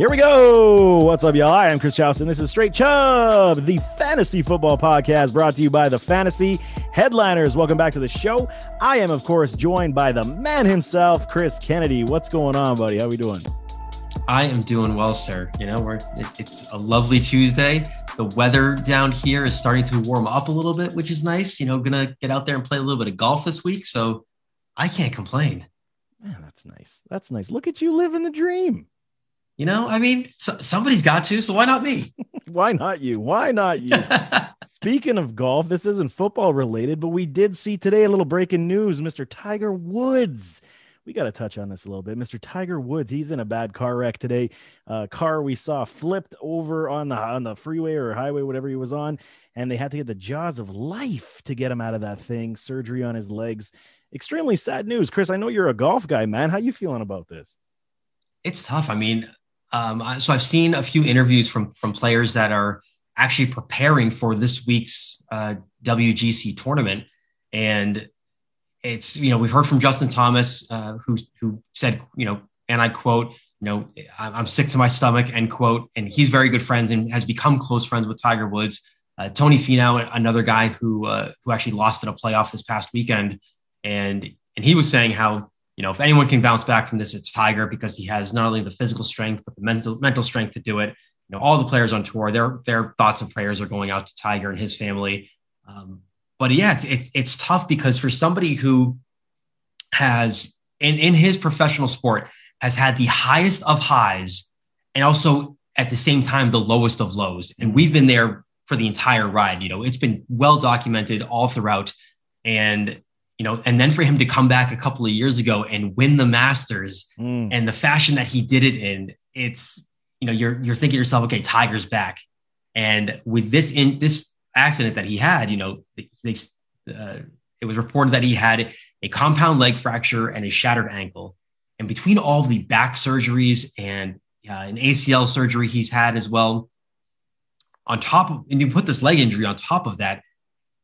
Here we go. What's up, y'all? I am Chris Chouston. This is Straight Chubb, the fantasy football podcast brought to you by the Fantasy Headliners. Welcome back to the show. I am, of course, joined by the man himself, Chris Kennedy. What's going on, buddy? How are we doing? I am doing well, sir. You know, we're it, it's a lovely Tuesday. The weather down here is starting to warm up a little bit, which is nice. You know, gonna get out there and play a little bit of golf this week, so I can't complain. Man, that's nice. That's nice. Look at you living the dream. You know, I mean, so, somebody's got to, so why not me? why not you? Why not you? Speaking of golf, this isn't football related, but we did see today a little breaking news. Mr. Tiger Woods. We got to touch on this a little bit. Mr. Tiger Woods, he's in a bad car wreck today. Uh, car we saw flipped over on the on the freeway or highway, whatever he was on, and they had to get the jaws of life to get him out of that thing. Surgery on his legs. Extremely sad news, Chris. I know you're a golf guy, man. How you feeling about this? It's tough. I mean, um, so I've seen a few interviews from from players that are actually preparing for this week's uh, WGC tournament, and it's you know we've heard from Justin Thomas uh, who who said you know and I quote you know I'm sick to my stomach end quote, and he's very good friends and has become close friends with Tiger Woods. Uh, Tony Finau, another guy who uh, who actually lost in a playoff this past weekend, and and he was saying how you know, if anyone can bounce back from this, it's Tiger because he has not only the physical strength but the mental mental strength to do it. You know, all the players on tour, their their thoughts and prayers are going out to Tiger and his family. Um, but yeah, it's, it's it's tough because for somebody who has in in his professional sport has had the highest of highs and also at the same time the lowest of lows, and we've been there for the entire ride. You know, it's been well documented all throughout, and you know, and then for him to come back a couple of years ago and win the Masters mm. and the fashion that he did it in, it's you know, you're you're thinking to yourself, okay, Tiger's back, and with this in this accident that he had, you know, they, uh, it was reported that he had a compound leg fracture and a shattered ankle, and between all the back surgeries and uh, an ACL surgery he's had as well, on top of and you put this leg injury on top of that,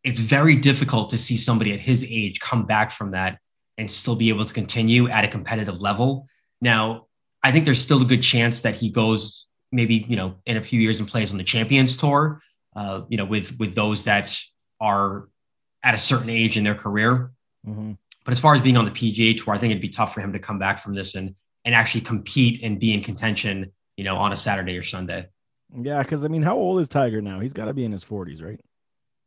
it's very difficult to see somebody at his age come back from that and still be able to continue at a competitive level. Now, I think there's still a good chance that he goes maybe, you know, in a few years and plays on the Champions Tour, uh, you know, with with those that are at a certain age in their career. Mm-hmm. But as far as being on the PGA Tour, I think it'd be tough for him to come back from this and and actually compete and be in contention, you know, on a Saturday or Sunday. Yeah, because I mean, how old is Tiger now? He's got to be in his 40s, right?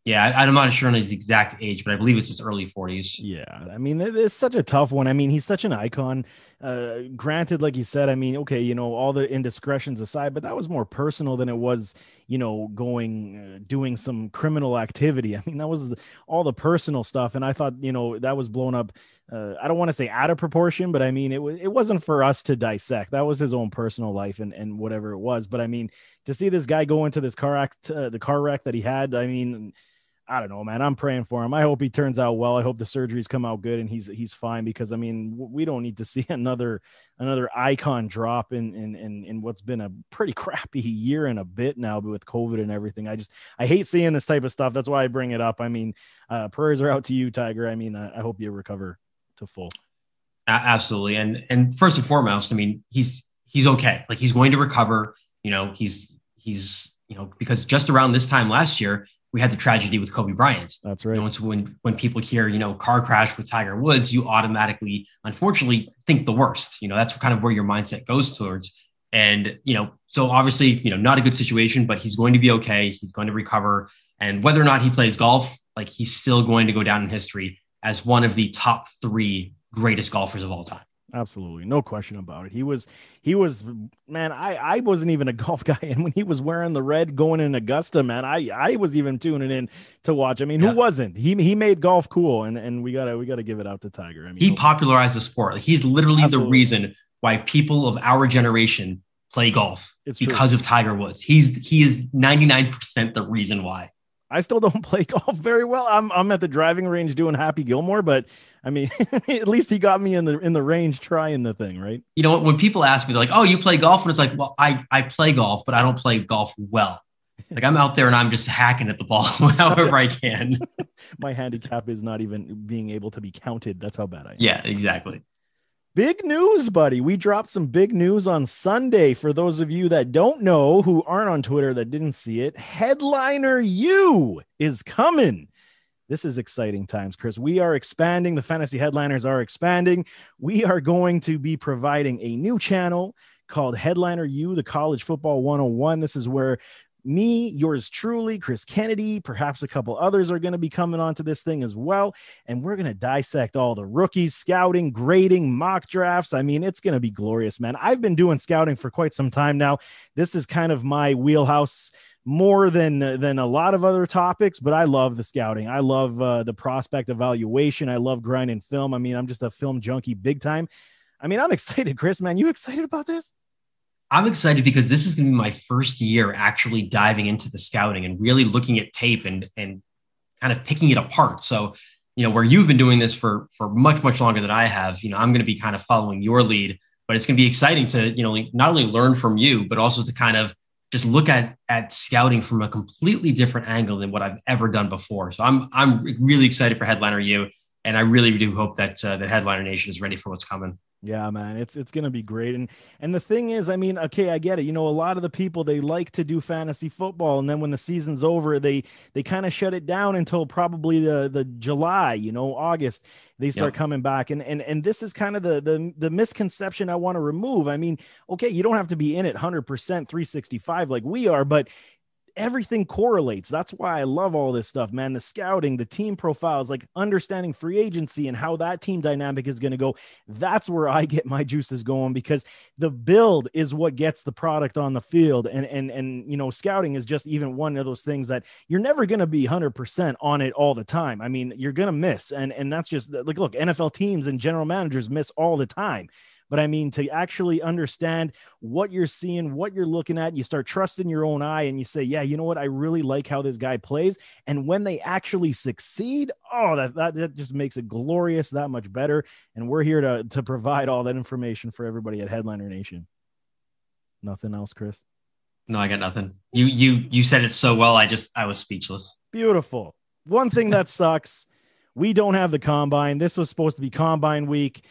Yeah, I, am not sure on his exact age, but I believe it's his early 40s. Yeah, I mean, it's such a tough one. I mean, he's such an icon. Uh, granted, like you said, I mean, okay, you know, all the indiscretions aside, but that was more personal than it was, you know, going uh, doing some criminal activity. I mean, that was the, all the personal stuff, and I thought, you know, that was blown up. Uh, I don't want to say out of proportion, but I mean, it was it wasn't for us to dissect. That was his own personal life and and whatever it was. But I mean, to see this guy go into this car act, uh, the car wreck that he had, I mean I don't know, man. I'm praying for him. I hope he turns out well. I hope the surgeries come out good and he's he's fine because I mean we don't need to see another another icon drop in in in, in what's been a pretty crappy year and a bit now with COVID and everything. I just I hate seeing this type of stuff. That's why I bring it up. I mean, uh, prayers are out to you, Tiger. I mean, I, I hope you recover to full. Absolutely, and and first and foremost, I mean he's he's okay. Like he's going to recover. You know, he's he's you know because just around this time last year we had the tragedy with Kobe Bryant. That's right. You know, so when when people hear you know car crash with Tiger Woods, you automatically, unfortunately, think the worst. You know, that's kind of where your mindset goes towards. And you know, so obviously, you know, not a good situation, but he's going to be okay. He's going to recover, and whether or not he plays golf, like he's still going to go down in history as one of the top three greatest golfers of all time. Absolutely, no question about it. He was, he was, man. I, I wasn't even a golf guy, and when he was wearing the red going in Augusta, man, I, I was even tuning in to watch. I mean, yeah. who wasn't? He, he made golf cool, and and we gotta, we gotta give it out to Tiger. I mean, he popularized the sport. Like, he's literally absolutely. the reason why people of our generation play golf. It's because true. of Tiger Woods. He's, he is ninety nine percent the reason why. I still don't play golf very well. I'm I'm at the driving range doing Happy Gilmore, but I mean, at least he got me in the in the range trying the thing, right? You know, when people ask me, they're like, "Oh, you play golf?" and it's like, "Well, I I play golf, but I don't play golf well." Like I'm out there and I'm just hacking at the ball however I can. My handicap is not even being able to be counted. That's how bad I am. Yeah, exactly. Big news, buddy. We dropped some big news on Sunday. For those of you that don't know, who aren't on Twitter that didn't see it, Headliner U is coming. This is exciting times, Chris. We are expanding. The fantasy headliners are expanding. We are going to be providing a new channel called Headliner U, the College Football 101. This is where me, yours truly, Chris Kennedy, perhaps a couple others are going to be coming onto this thing as well. And we're going to dissect all the rookies, scouting, grading, mock drafts. I mean, it's going to be glorious, man. I've been doing scouting for quite some time now. This is kind of my wheelhouse more than than a lot of other topics but i love the scouting i love uh, the prospect evaluation i love grinding film i mean i'm just a film junkie big time i mean i'm excited chris man you excited about this I'm excited because this is going to be my first year actually diving into the scouting and really looking at tape and and kind of picking it apart. So, you know, where you've been doing this for for much much longer than I have, you know, I'm going to be kind of following your lead, but it's going to be exciting to, you know, not only learn from you, but also to kind of just look at at scouting from a completely different angle than what I've ever done before. So I'm I'm really excited for Headliner U, and I really do hope that uh, that Headliner Nation is ready for what's coming. Yeah, man, it's it's gonna be great. And and the thing is, I mean, okay, I get it. You know, a lot of the people they like to do fantasy football, and then when the season's over, they they kind of shut it down until probably the the July, you know, August. They start coming back, and and and this is kind of the the the misconception I want to remove. I mean, okay, you don't have to be in it 100 percent 365 like we are, but everything correlates. That's why I love all this stuff, man. The scouting, the team profiles, like understanding free agency and how that team dynamic is going to go. That's where I get my juices going because the build is what gets the product on the field. And and and you know, scouting is just even one of those things that you're never going to be 100% on it all the time. I mean, you're going to miss. And and that's just like look, NFL teams and general managers miss all the time but I mean, to actually understand what you're seeing, what you're looking at, you start trusting your own eye and you say, yeah, you know what? I really like how this guy plays. And when they actually succeed, oh, that, that, that just makes it glorious that much better. And we're here to, to provide all that information for everybody at Headliner Nation. Nothing else, Chris? No, I got nothing. You you you said it so well. I just I was speechless. Beautiful. One thing that sucks, we don't have the combine. This was supposed to be combine week.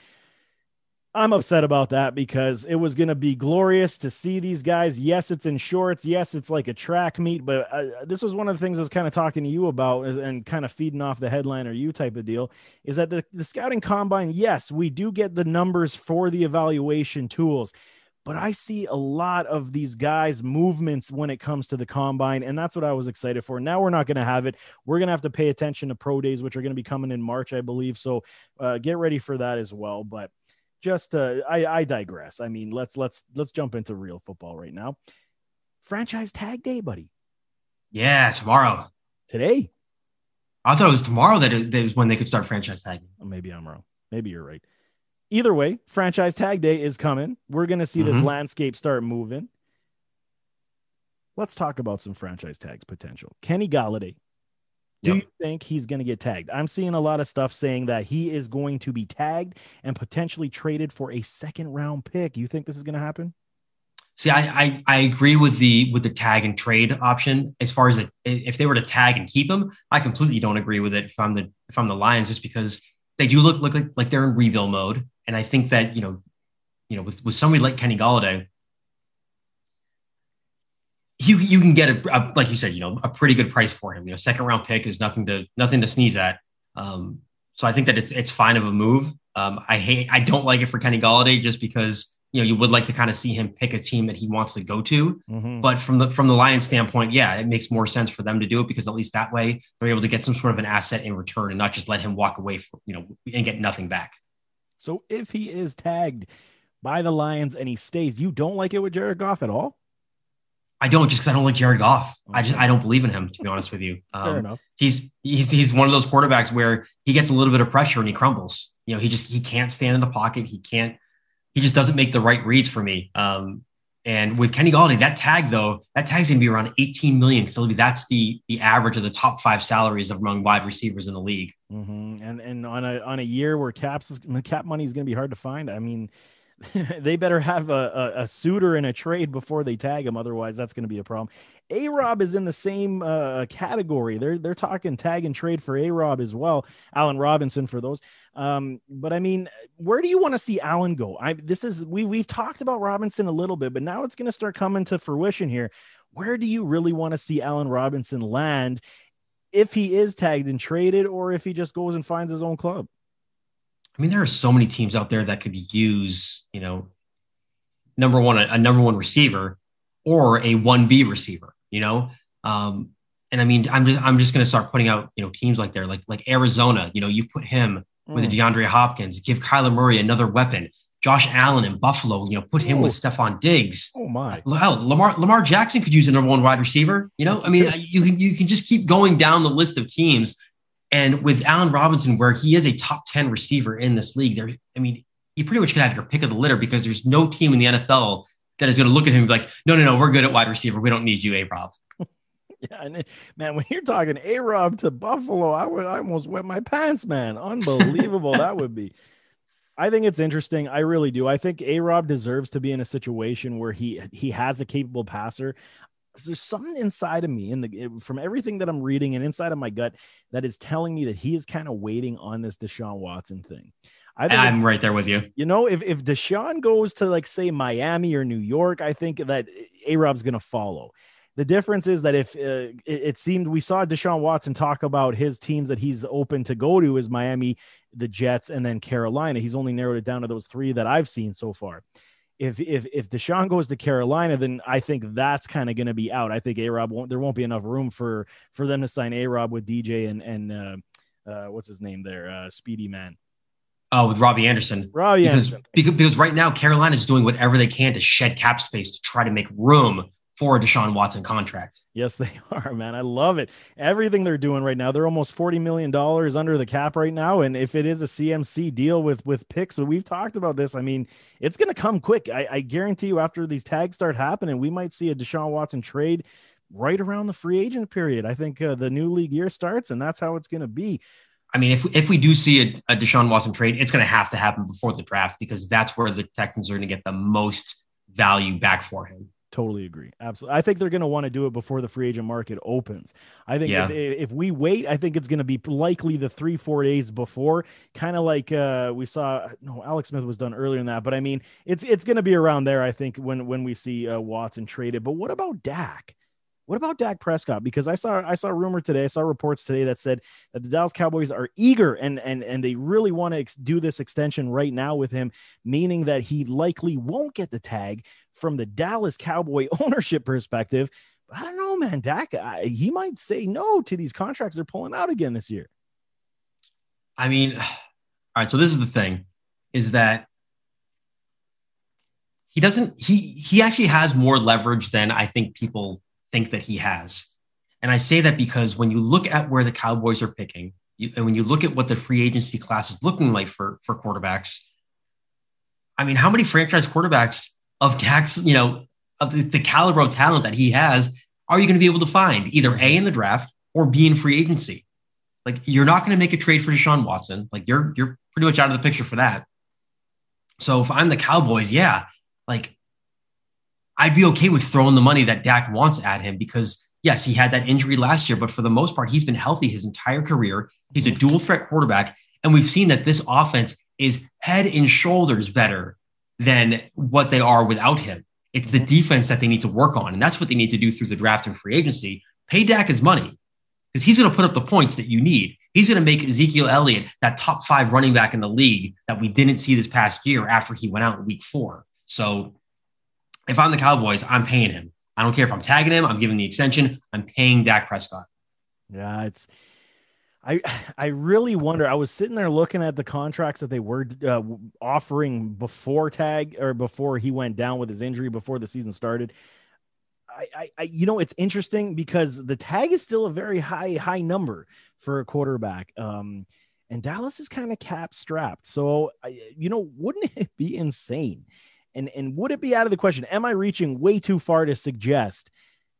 I'm upset about that because it was going to be glorious to see these guys. Yes, it's in shorts. Yes, it's like a track meet, but uh, this was one of the things I was kind of talking to you about and kind of feeding off the headliner you type of deal is that the, the scouting combine, yes, we do get the numbers for the evaluation tools, but I see a lot of these guys' movements when it comes to the combine, and that's what I was excited for. Now we're not going to have it. We're going to have to pay attention to pro days, which are going to be coming in March, I believe. So uh, get ready for that as well. But just uh, I, I digress. I mean, let's let's let's jump into real football right now. Franchise tag day, buddy. Yeah, tomorrow. Today. I thought it was tomorrow that it, that was when they could start franchise tagging. Oh, maybe I'm wrong. Maybe you're right. Either way, franchise tag day is coming. We're to see mm-hmm. this landscape start moving. Let's talk about some franchise tags potential. Kenny Golladay do yep. you think he's going to get tagged? I'm seeing a lot of stuff saying that he is going to be tagged and potentially traded for a second round pick. You think this is going to happen? See, I, I, I agree with the with the tag and trade option. As far as it, if they were to tag and keep him, I completely don't agree with it. If I'm the if I'm the Lions, just because they do look look like, like they're in rebuild mode, and I think that you know, you know, with with somebody like Kenny Golladay, you you can get a, a, like you said, you know, a pretty good price for him. You know, second round pick is nothing to nothing to sneeze at. Um, so I think that it's it's fine of a move. Um, I hate I don't like it for Kenny Golladay just because you know you would like to kind of see him pick a team that he wants to go to. Mm-hmm. But from the from the Lions standpoint, yeah, it makes more sense for them to do it because at least that way they're able to get some sort of an asset in return and not just let him walk away, for, you know, and get nothing back. So if he is tagged by the Lions and he stays, you don't like it with Jared Goff at all? I don't just because I don't like Jared Goff. I just I don't believe in him to be honest with you. Um, Fair enough. He's he's he's one of those quarterbacks where he gets a little bit of pressure and he crumbles. You know, he just he can't stand in the pocket. He can't. He just doesn't make the right reads for me. Um, and with Kenny Golladay, that tag though, that tag's gonna be around 18 million. Still, that's the the average of the top five salaries among wide receivers in the league. Mm-hmm. And and on a on a year where caps cap money is gonna be hard to find. I mean, they better have a, a, a, suitor in a trade before they tag him. Otherwise, that's going to be a problem. A Rob is in the same uh, category. They're they're talking tag and trade for A Rob as well. Allen Robinson for those. Um, but I mean, where do you want to see Allen go? I this is we we've talked about Robinson a little bit, but now it's going to start coming to fruition here. Where do you really want to see Allen Robinson land if he is tagged and traded, or if he just goes and finds his own club? I mean, there are so many teams out there that could use, you know, number one, a, a number one receiver or a one B receiver, you know? Um, and I mean, I'm just, I'm just going to start putting out, you know, teams like there, like, like Arizona, you know, you put him mm. with DeAndre Hopkins, give Kyler Murray another weapon. Josh Allen in Buffalo, you know, put him Ooh. with Stefon Diggs. Oh my! Hell, Lamar Lamar Jackson could use a number one wide receiver. You know, I mean, you can you can just keep going down the list of teams and with Allen Robinson, where he is a top 10 receiver in this league, there, I mean, you pretty much can have your pick of the litter because there's no team in the NFL that is going to look at him and be like, no, no, no, we're good at wide receiver. We don't need you, A Rob. yeah, and man, when you're talking A Rob to Buffalo, I would I almost wet my pants, man. Unbelievable that would be. I think it's interesting. I really do. I think A Rob deserves to be in a situation where he he has a capable passer there's something inside of me in the from everything that I'm reading and inside of my gut that is telling me that he is kind of waiting on this Deshaun Watson thing. I am right there with you. You know, if if Deshaun goes to like say Miami or New York, I think that A Rob's going to follow. The difference is that if uh, it, it, seemed we saw Deshaun Watson talk about his teams that he's open to go to is Miami, the Jets, and then Carolina. He's only narrowed it down to those three that I've seen so far if if if Deshaun goes to Carolina, then I think that's kind of going to be out. I think A Rob won't. There won't be enough room for for them to sign A Rob with DJ and and uh, uh, what's his name there, uh, Speedy Man. Oh, with Robbie Anderson. Robbie because, Anderson. Because, because right now Carolina is doing whatever they can to shed cap space to try to make room for a Deshaun Watson contract. Yes, they are, man. I love it. Everything they're doing right now, they're almost $40 million under the cap right now. And if it is a CMC deal with with picks, so we've talked about this. I mean, it's gonna come quick. I, I guarantee you after these tags start happening, we might see a Deshaun Watson trade right around the free agent period. I think uh, the new league year starts, and that's how it's gonna be. I mean, if if we do see a, a Deshaun Watson trade, it's going to have to happen before the draft because that's where the Texans are going to get the most value back for him. Totally agree. Absolutely. I think they're going to want to do it before the free agent market opens. I think yeah. if, if we wait, I think it's going to be likely the three, four days before, kind of like uh, we saw. No, Alex Smith was done earlier than that, but I mean, it's it's going to be around there. I think when when we see uh, Watson traded. But what about Dak? What about Dak Prescott? Because I saw I saw a rumor today, I saw reports today that said that the Dallas Cowboys are eager and and and they really want to ex- do this extension right now with him, meaning that he likely won't get the tag from the Dallas Cowboy ownership perspective. But I don't know, man. Dak, I, he might say no to these contracts they're pulling out again this year. I mean, all right. So this is the thing: is that he doesn't he he actually has more leverage than I think people think that he has. And I say that because when you look at where the Cowboys are picking, you, and when you look at what the free agency class is looking like for for quarterbacks, I mean, how many franchise quarterbacks of tax, you know, of the, the caliber of talent that he has, are you going to be able to find either A in the draft or B in free agency? Like you're not going to make a trade for Deshaun Watson. Like you're you're pretty much out of the picture for that. So if I'm the Cowboys, yeah, like I'd be okay with throwing the money that Dak wants at him because yes, he had that injury last year, but for the most part, he's been healthy his entire career. He's a mhm. dual threat quarterback. And we've seen that this offense is head and shoulders better than what they are without him. It's the mhm. defense that they need to work on. And that's what they need to do through the draft and free agency. Pay Dak his money because he's going to put up the points that you need. He's going to make Ezekiel Elliott that top five running back in the league that we didn't see this past year after he went out in week four. So if I'm the Cowboys, I'm paying him. I don't care if I'm tagging him, I'm giving the extension, I'm paying Dak Prescott. Yeah, it's I I really wonder. I was sitting there looking at the contracts that they were uh, offering before tag or before he went down with his injury before the season started. I, I, you know, it's interesting because the tag is still a very high, high number for a quarterback. Um, and Dallas is kind of cap strapped. So, you know, wouldn't it be insane and and would it be out of the question? Am I reaching way too far to suggest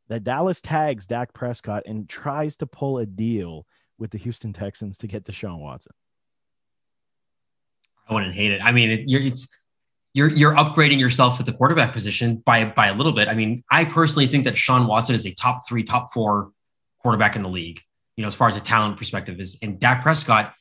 that Dallas tags Dak Prescott and tries to pull a deal with the Houston Texans to get Deshaun Watson? I wouldn't hate it. I mean, it, you're, it's you're you're upgrading yourself at the quarterback position by by a little bit. I mean, I personally think that Sean Watson is a top three, top four quarterback in the league. You know, as far as a talent perspective is, and Dak Prescott,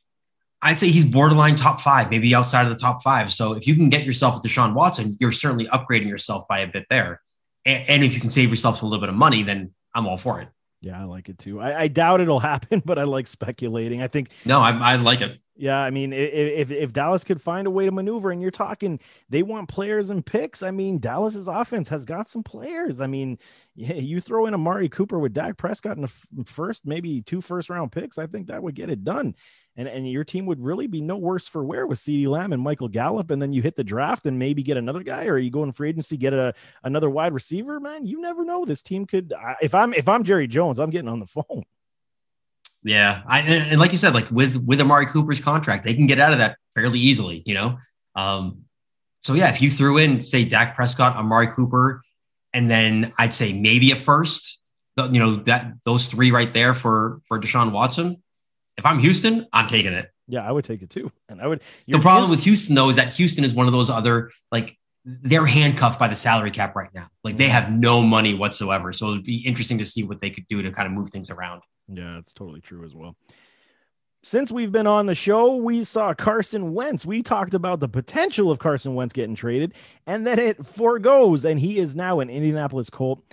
I'd say he's borderline top five, maybe outside of the top five. So if you can get yourself with Deshaun Watson, you're certainly upgrading yourself by a bit there. And, and if you can save yourself a little bit of money, then I'm all for it. Yeah, I like it too. I, I doubt it'll happen, but I like speculating. I think no, I, I like it. Yeah, I mean, if if Dallas could find a way to maneuver, and you're talking, they want players and picks. I mean, Dallas's offense has got some players. I mean, you throw in Amari Cooper with Dak Prescott in the first, maybe two first round picks. I think that would get it done, and and your team would really be no worse for wear with CeeDee Lamb and Michael Gallup, and then you hit the draft and maybe get another guy, or you go in free agency get a another wide receiver. Man, you never know. This team could. If I'm if I'm Jerry Jones, I'm getting on the phone. Yeah, I and like you said, like with with Amari Cooper's contract, they can get out of that fairly easily. You know, um, so yeah, if you threw in say Dak Prescott, Amari Cooper, and then I'd say maybe a first, you know that those three right there for for Deshaun Watson. If I'm Houston, I'm taking it. Yeah, I would take it too. And I would. The problem with Houston though is that Houston is one of those other like they're handcuffed by the salary cap right now. Like they have no money whatsoever. So it'd be interesting to see what they could do to kind of move things around. Yeah, that's totally true as well. Since we've been on the show, we saw Carson Wentz. We talked about the potential of Carson Wentz getting traded, and then it foregoes, and he is now an Indianapolis Colt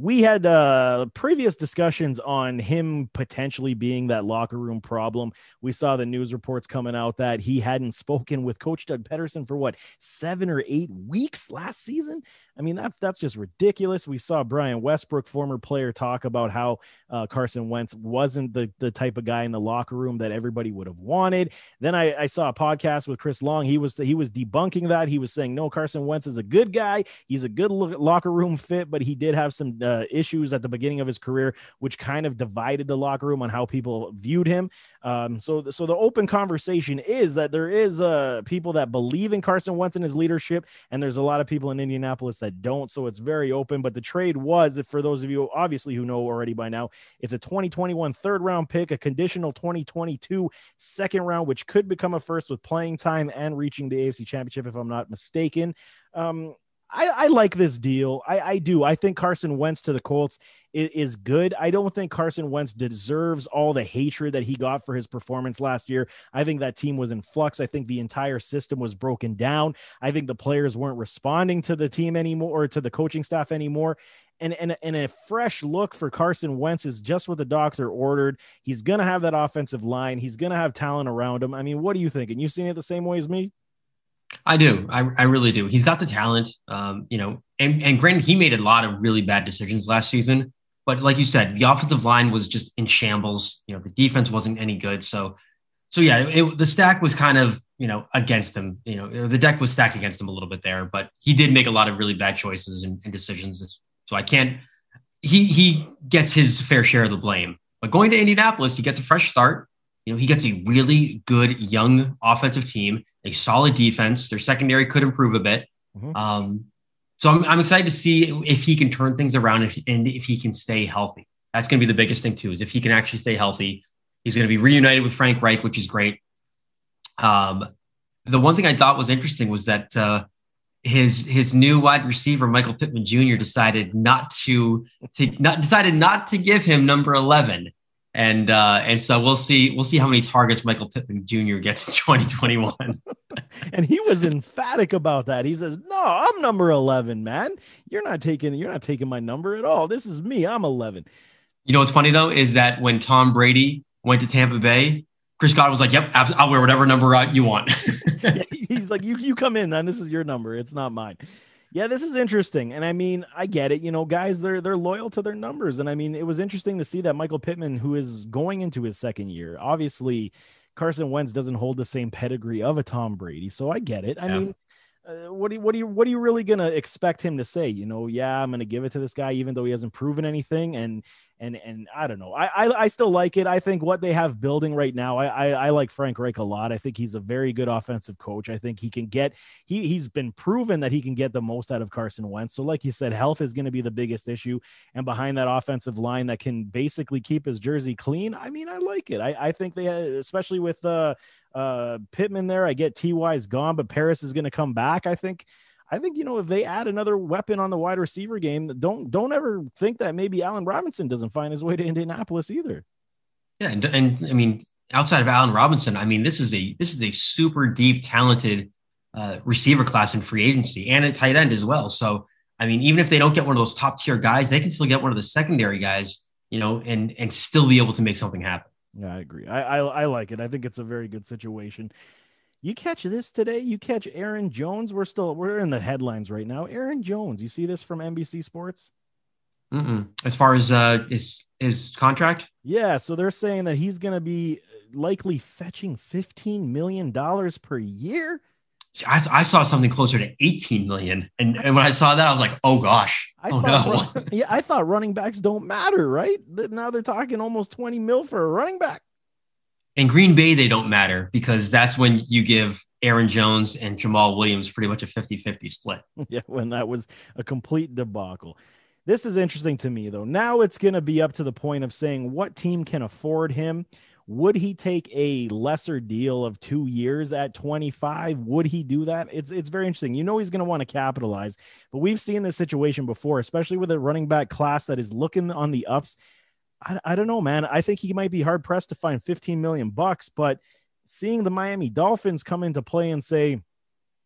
we had uh, previous discussions on him potentially being that locker room problem. We saw the news reports coming out that he hadn't spoken with Coach Doug Pederson for what seven or eight weeks last season. I mean, that's that's just ridiculous. We saw Brian Westbrook, former player, talk about how uh, Carson Wentz wasn't the the type of guy in the locker room that everybody would have wanted. Then I, I saw a podcast with Chris Long. He was he was debunking that. He was saying no, Carson Wentz is a good guy. He's a good locker room fit, but he did have some. Uh, uh, issues at the beginning of his career, which kind of divided the locker room on how people viewed him. Um, so, so the open conversation is that there is uh, people that believe in Carson Wentz and his leadership, and there's a lot of people in Indianapolis that don't. So it's very open. But the trade was, for those of you obviously who know already by now, it's a 2021 third round pick, a conditional 2022 second round, which could become a first with playing time and reaching the AFC Championship, if I'm not mistaken. Um, I, I, like this deal. I, I, do. I think Carson Wentz to the Colts is, is, good. I don't think Carson Wentz deserves all the hatred that he got for his performance last year. I think that team was in flux. I think the entire system was broken down. I think the players weren't responding to the team anymore or to the coaching staff anymore. And, and, and a fresh look for Carson Wentz is just what the doctor ordered. He's going to have that offensive line. He's going to have talent around him. I mean, what are you thinking? You seen it the same way as me? I do. I, I really do. He's got the talent. Um, you know, and, and granted, he made a lot of really bad decisions last season. But like you said, the offensive line was just in shambles. You know, the defense wasn't any good. So, so yeah, it, the stack was kind of you know against him. You know, the deck was stacked against him a little bit there. But he did make a lot of really bad choices and, and decisions. So I can't. He he gets his fair share of the blame. But going to Indianapolis, he gets a fresh start. You know, he gets a really good young offensive team a solid defense. Their secondary could improve a bit. Mm-hmm. Um, so I'm, I'm excited to see if he can turn things around and, and if he can stay healthy. That's going to be the biggest thing too. Is if he can actually stay healthy, he's going to be reunited with Frank Reich, which is great. Um, the one thing I thought was interesting was that uh, his his new wide receiver Michael Pittman Jr. decided not to, to not decided not to give him number eleven and uh, and so we'll see we'll see how many targets Michael Pittman Jr. gets in 2021. and he was emphatic about that. He says, "No, I'm number 11, man. You're not taking you're not taking my number at all. This is me. I'm 11." You know what's funny though is that when Tom Brady went to Tampa Bay, Chris Godwin was like, "Yep, I'll wear whatever number uh, you want." he's like, "You you come in, man. This is your number. It's not mine." Yeah, this is interesting. And I mean, I get it. You know, guys, they're they're loyal to their numbers. And I mean, it was interesting to see that Michael Pittman, who is going into his second year, obviously Carson Wentz doesn't hold the same pedigree of a Tom Brady. So I get it. I yeah. mean, uh, what do you, what do you what are you really gonna expect him to say? You know, yeah, I'm gonna give it to this guy even though he hasn't proven anything. And and and I don't know. I, I, I still like it. I think what they have building right now. I, I, I like Frank Reich a lot. I think he's a very good offensive coach. I think he can get he he's been proven that he can get the most out of Carson Wentz. So like you said, health is going to be the biggest issue, and behind that offensive line that can basically keep his jersey clean. I mean, I like it. I I think they especially with uh uh Pittman there. I get Ty's gone, but Paris is going to come back. I think I think you know if they add another weapon on the wide receiver game, don't don't ever think that maybe Allen Robinson doesn't find his way to Indianapolis either. Yeah, and, and I mean, outside of Allen Robinson, I mean, this is a this is a super deep, talented uh, receiver class in free agency and at tight end as well. So, I mean, even if they don't get one of those top tier guys, they can still get one of the secondary guys, you know, and and still be able to make something happen. Yeah, I agree. I, I, I like it. I think it's a very good situation. You catch this today. You catch Aaron Jones. We're still we're in the headlines right now. Aaron Jones. You see this from NBC Sports? Mm-mm. As far as uh, his his contract, yeah. So they're saying that he's going to be likely fetching fifteen million dollars per year. I, I, saw something closer to 18 million. And, and when I saw that, I was like, oh gosh. I oh thought, no. yeah, I thought running backs don't matter, right? Now they're talking almost 20 mil for a running back. In Green Bay, they don't matter because that's when you give Aaron Jones and Jamaal Williams pretty much a 50 50 split. Yeah, when that was a complete debacle. This is interesting to me, though. Now it's going to be up to the point of saying what team can afford him. Would he take a lesser deal of two years at 25? Would he do that? It's it's very interesting. You know he's going to want to capitalize, but we've seen this situation before, especially with a running back class that is looking on the ups. I, I don't know, man. I think he might be hard pressed to find 15 million bucks, but seeing the Miami Dolphins come into play and say,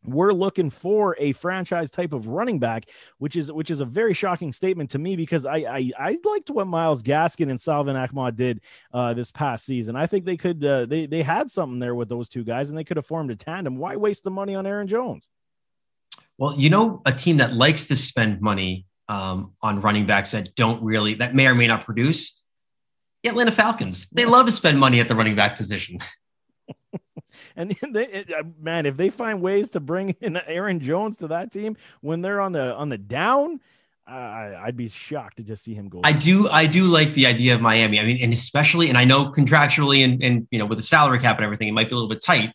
we're looking for a franchise type of running back, which is which is a very shocking statement to me because I I, I liked what Myles Gaskin and Salvon Ahmed did uh, this past season. I think they could uh, they they had something there with those two guys and they could have formed a tandem. Why waste the money on Aaron Jones? Well, you know, a team that likes to spend money um, on running backs that don't really that may or may not produce the Atlanta Falcons. They love to spend money at the running back position. and they, it, uh, man, if they find ways to bring in Aaron Jones to that team when they're on the on the down, uh, I'd be shocked to just see him go. I do, I do like the idea of Miami. I mean, and especially, and I know contractually and and you know with the salary cap and everything, it might be a little bit tight.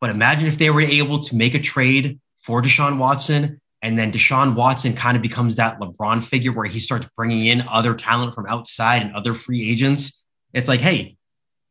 But imagine if they were able to make a trade for Deshaun Watson and then Deshaun Watson kind of becomes that LeBron figure where he starts bringing in other talent from outside and other free agents. It's like, hey,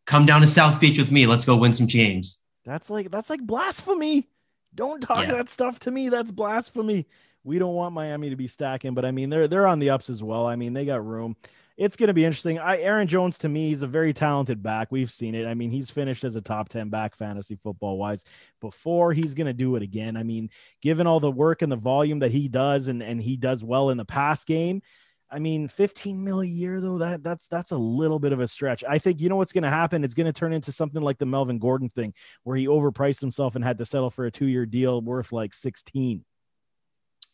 come down to South Beach with me. Let's go win some games. That's like that's like blasphemy. Don't talk yeah. that stuff to me. That's blasphemy. We don't want Miami to be stacking, but I mean they're they're on the ups as well. I mean they got room it's going to be interesting. I Aaron Jones to me, he's a very talented back. We've seen it. I mean, he's finished as a top 10 back fantasy football wise before. He's going to do it again. I mean, given all the work and the volume that he does and and he does well in the pass game, I mean, 15 mil a year though, that that's that's a little bit of a stretch. I think you know what's going to happen. It's going to turn into something like the Melvin Gordon thing, where he overpriced himself and had to settle for a two year deal worth like 16.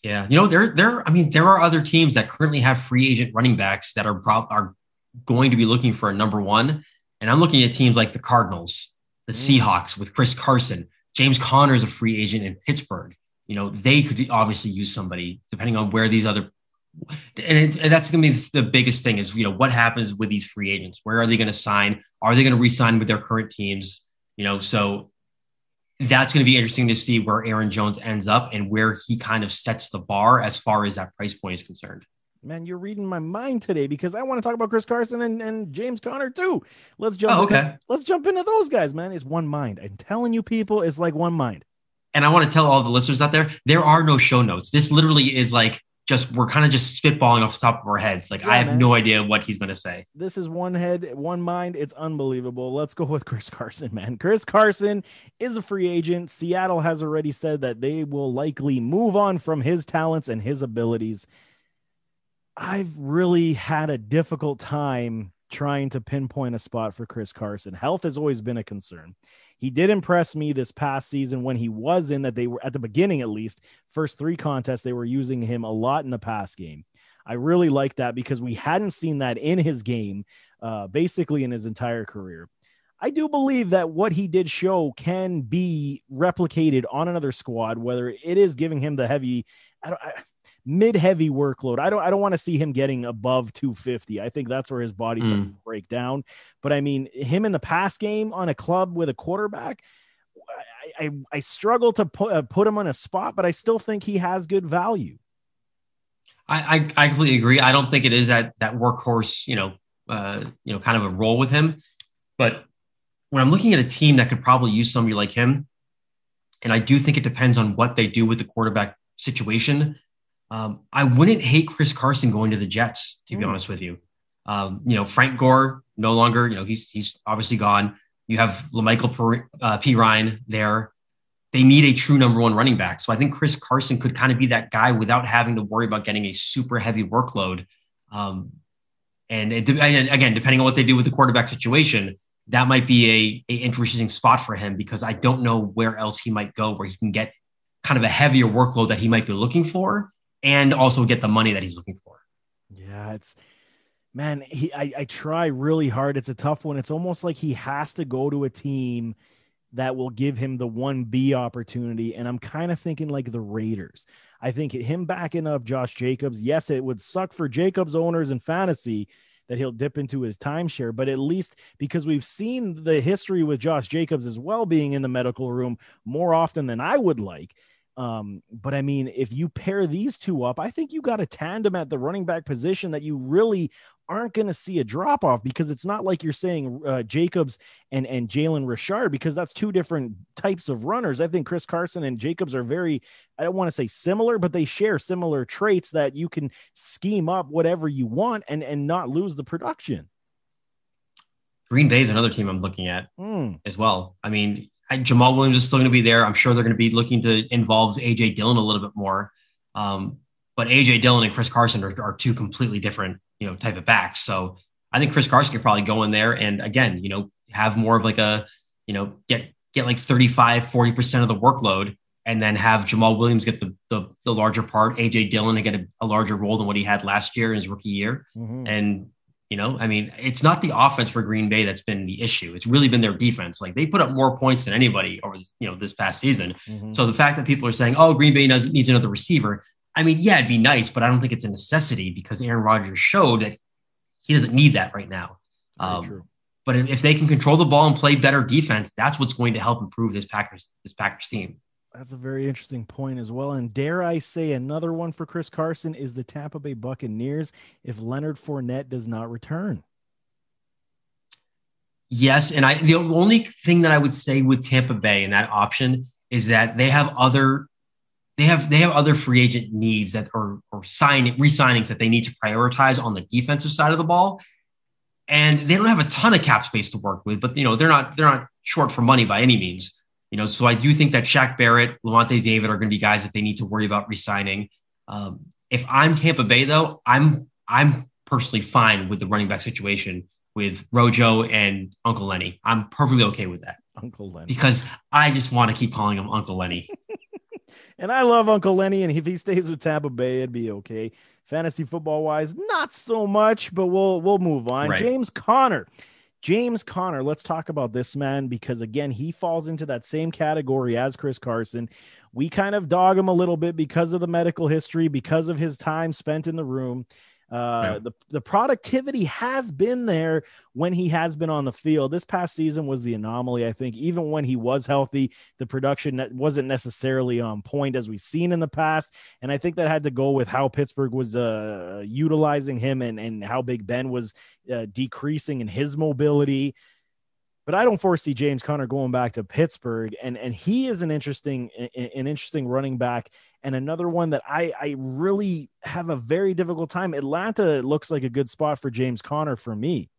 Yeah, you know there there I mean there are other teams that currently have free agent running backs that are pro- are going to be looking for a number one, and I'm looking at teams like the Cardinals, the mm. Seahawks with Chris Carson, James Conner is a free agent in Pittsburgh. You know they could obviously use somebody depending on where these other and, it, and that's going to be the biggest thing is you know what happens with these free agents? Where are they going to sign? Are they going to re-sign with their current teams? You know so that's going to be interesting to see where Aaron Jones ends up and where he kind of sets the bar as far as that price point is concerned. Man, you're reading my mind today because I want to talk about Chris Carson and, and James Conner too. Let's jump. Oh, okay. Into, let's jump into those guys, man. It's one mind. I'm telling you, people, it's like one mind. And I want to tell all the listeners out there, there are no show notes. This literally is like just we're kind of just spitballing off the top of our heads. Like yeah, I have man. no idea what he's going to say. This is one head, one mind. It's unbelievable. Let's go with Chris Carson, man. Chris Carson is a free agent. Seattle has already said that they will likely move on from his talents and his abilities. I've really had a difficult time trying to pinpoint a spot for Chris Carson. Health has always been a concern. He did impress me this past season when he was in that they were at the beginning, at least, first three contests, they were using him a lot in the pass game. I really like that because we hadn't seen that in his game, uh, basically in his entire career. I do believe that what he did show can be replicated on another squad, whether it is giving him the heavy. I don't, I, mid heavy workload. I don't I don't want to see him getting above 250. I think that's where his body's mm. to break down. But I mean, him in the pass game on a club with a quarterback, I I, I struggle to put uh, put him on a spot, but I still think he has good value. I, I, I completely agree. I don't think it is that that workhorse, you know, uh, you know, kind of a role with him. But when I'm looking at a team that could probably use somebody like him, and I do think it depends on what they do with the quarterback situation. Um, I wouldn't hate Chris Carson going to the Jets, to be mm. honest with you. Um, you know, Frank Gore no longer, you know, he's he's obviously gone. You have La'Mical uh, Ryan there. They need a true number one running back. So I think Chris Carson could kind of be that guy without having to worry about getting a super heavy workload. Um, and it, again, depending on what they do with the quarterback situation, that might be a, a interesting spot for him because I don't know where else he might go where he can get kind of a heavier workload that he might be looking for and also get the money that he's looking for. Yeah, it's man, he I, I try really hard. It's a tough one. It's almost like he has to go to a team that will give him the 1B opportunity. And I'm kind of thinking like the Raiders. I think him backing up Josh Jacobs, yes, it would suck for Jacobs owners and fantasy that he'll dip into his timeshare, but at least because we've seen the history with Josh Jacobs as well being in the medical room more often than I would like. Um, but I mean, if you pair these two up, I think you got a tandem at the running back position that you really aren't going to see a drop off because it's not like you're saying uh, Jacobs and and Jalen Richard because that's two different types of runners. I think Chris Carson and Jacobs are very I don't want to say similar, but they share similar traits that you can scheme up whatever you want and and not lose the production. Green Bay is another team I'm looking at mm. as well. I mean, Jamaal Williams is still going to be there. I'm sure they're going to be looking to involve AJ Dillon a little bit more. Um, but AJ Dillon and Chris Carson are, are, two completely different, you know, type of backs. So I think Chris Carson could probably go in there and again, you know, have more of like a, you know, get get like 35, 40% of the workload and then have Jamaal Williams get the the, the larger part, AJ Dillon to get a, a, larger role than what he had last year in his rookie year. Mm-hmm. And you know, I mean, it's not the offense for Green Bay that's been the issue. It's really been their defense. Like they put up more points than anybody over, you know, this past season. Mm-hmm. So the fact that people are saying, "Oh, Green Bay does, needs another receiver," I mean, yeah, it'd be nice, but I don't think it's a necessity because Aaron Rodgers showed that he doesn't need that right now. Um, but if they can control the ball and play better defense, that's what's going to help improve this Packers this Packers team. That's a very interesting point as well. And dare I say, another one for Chris Carson is the Tampa Bay Buccaneers if Leonard Fournette does not return. Yes, and I the only thing that I would say with Tampa Bay and that option is that they have other they have they have other free agent needs that are or sign re-signings that they need to prioritize on the defensive side of the ball. And they don't have a ton of cap space to work with, but you know, they're not they're not short for money by any means. You know, so I do think that Shaq Barrett, Lavonte David are going to be guys that they need to worry about resigning. Um, if I'm Tampa Bay, though, I'm I'm personally fine with the running back situation with Rojo and Uncle Lenny. I'm perfectly okay with that. Uncle Lenny. Because I just want to keep calling him Uncle Lenny. and I love Uncle Lenny, and if he stays with Tampa Bay, it'd be okay. Fantasy football wise, not so much, but we'll we'll move on. Right. James Conner James Conner, let's talk about this man because again, he falls into that same category as Chris Carson. We kind of dog him a little bit because of the medical history, because of his time spent in the room. Uh, yeah. the, the productivity has been there when he has been on the field. This past season was the anomaly, I think. Even when he was healthy, the production wasn't necessarily on point as we've seen in the past. And I think that had to go with how Pittsburgh was uh, utilizing him and, and how Big Ben was uh, decreasing in his mobility but I don't foresee James Conner going back to Pittsburgh. And and he is an interesting an interesting running back and another one that I I really have a very difficult time. Atlanta looks like a good spot for James Conner for me.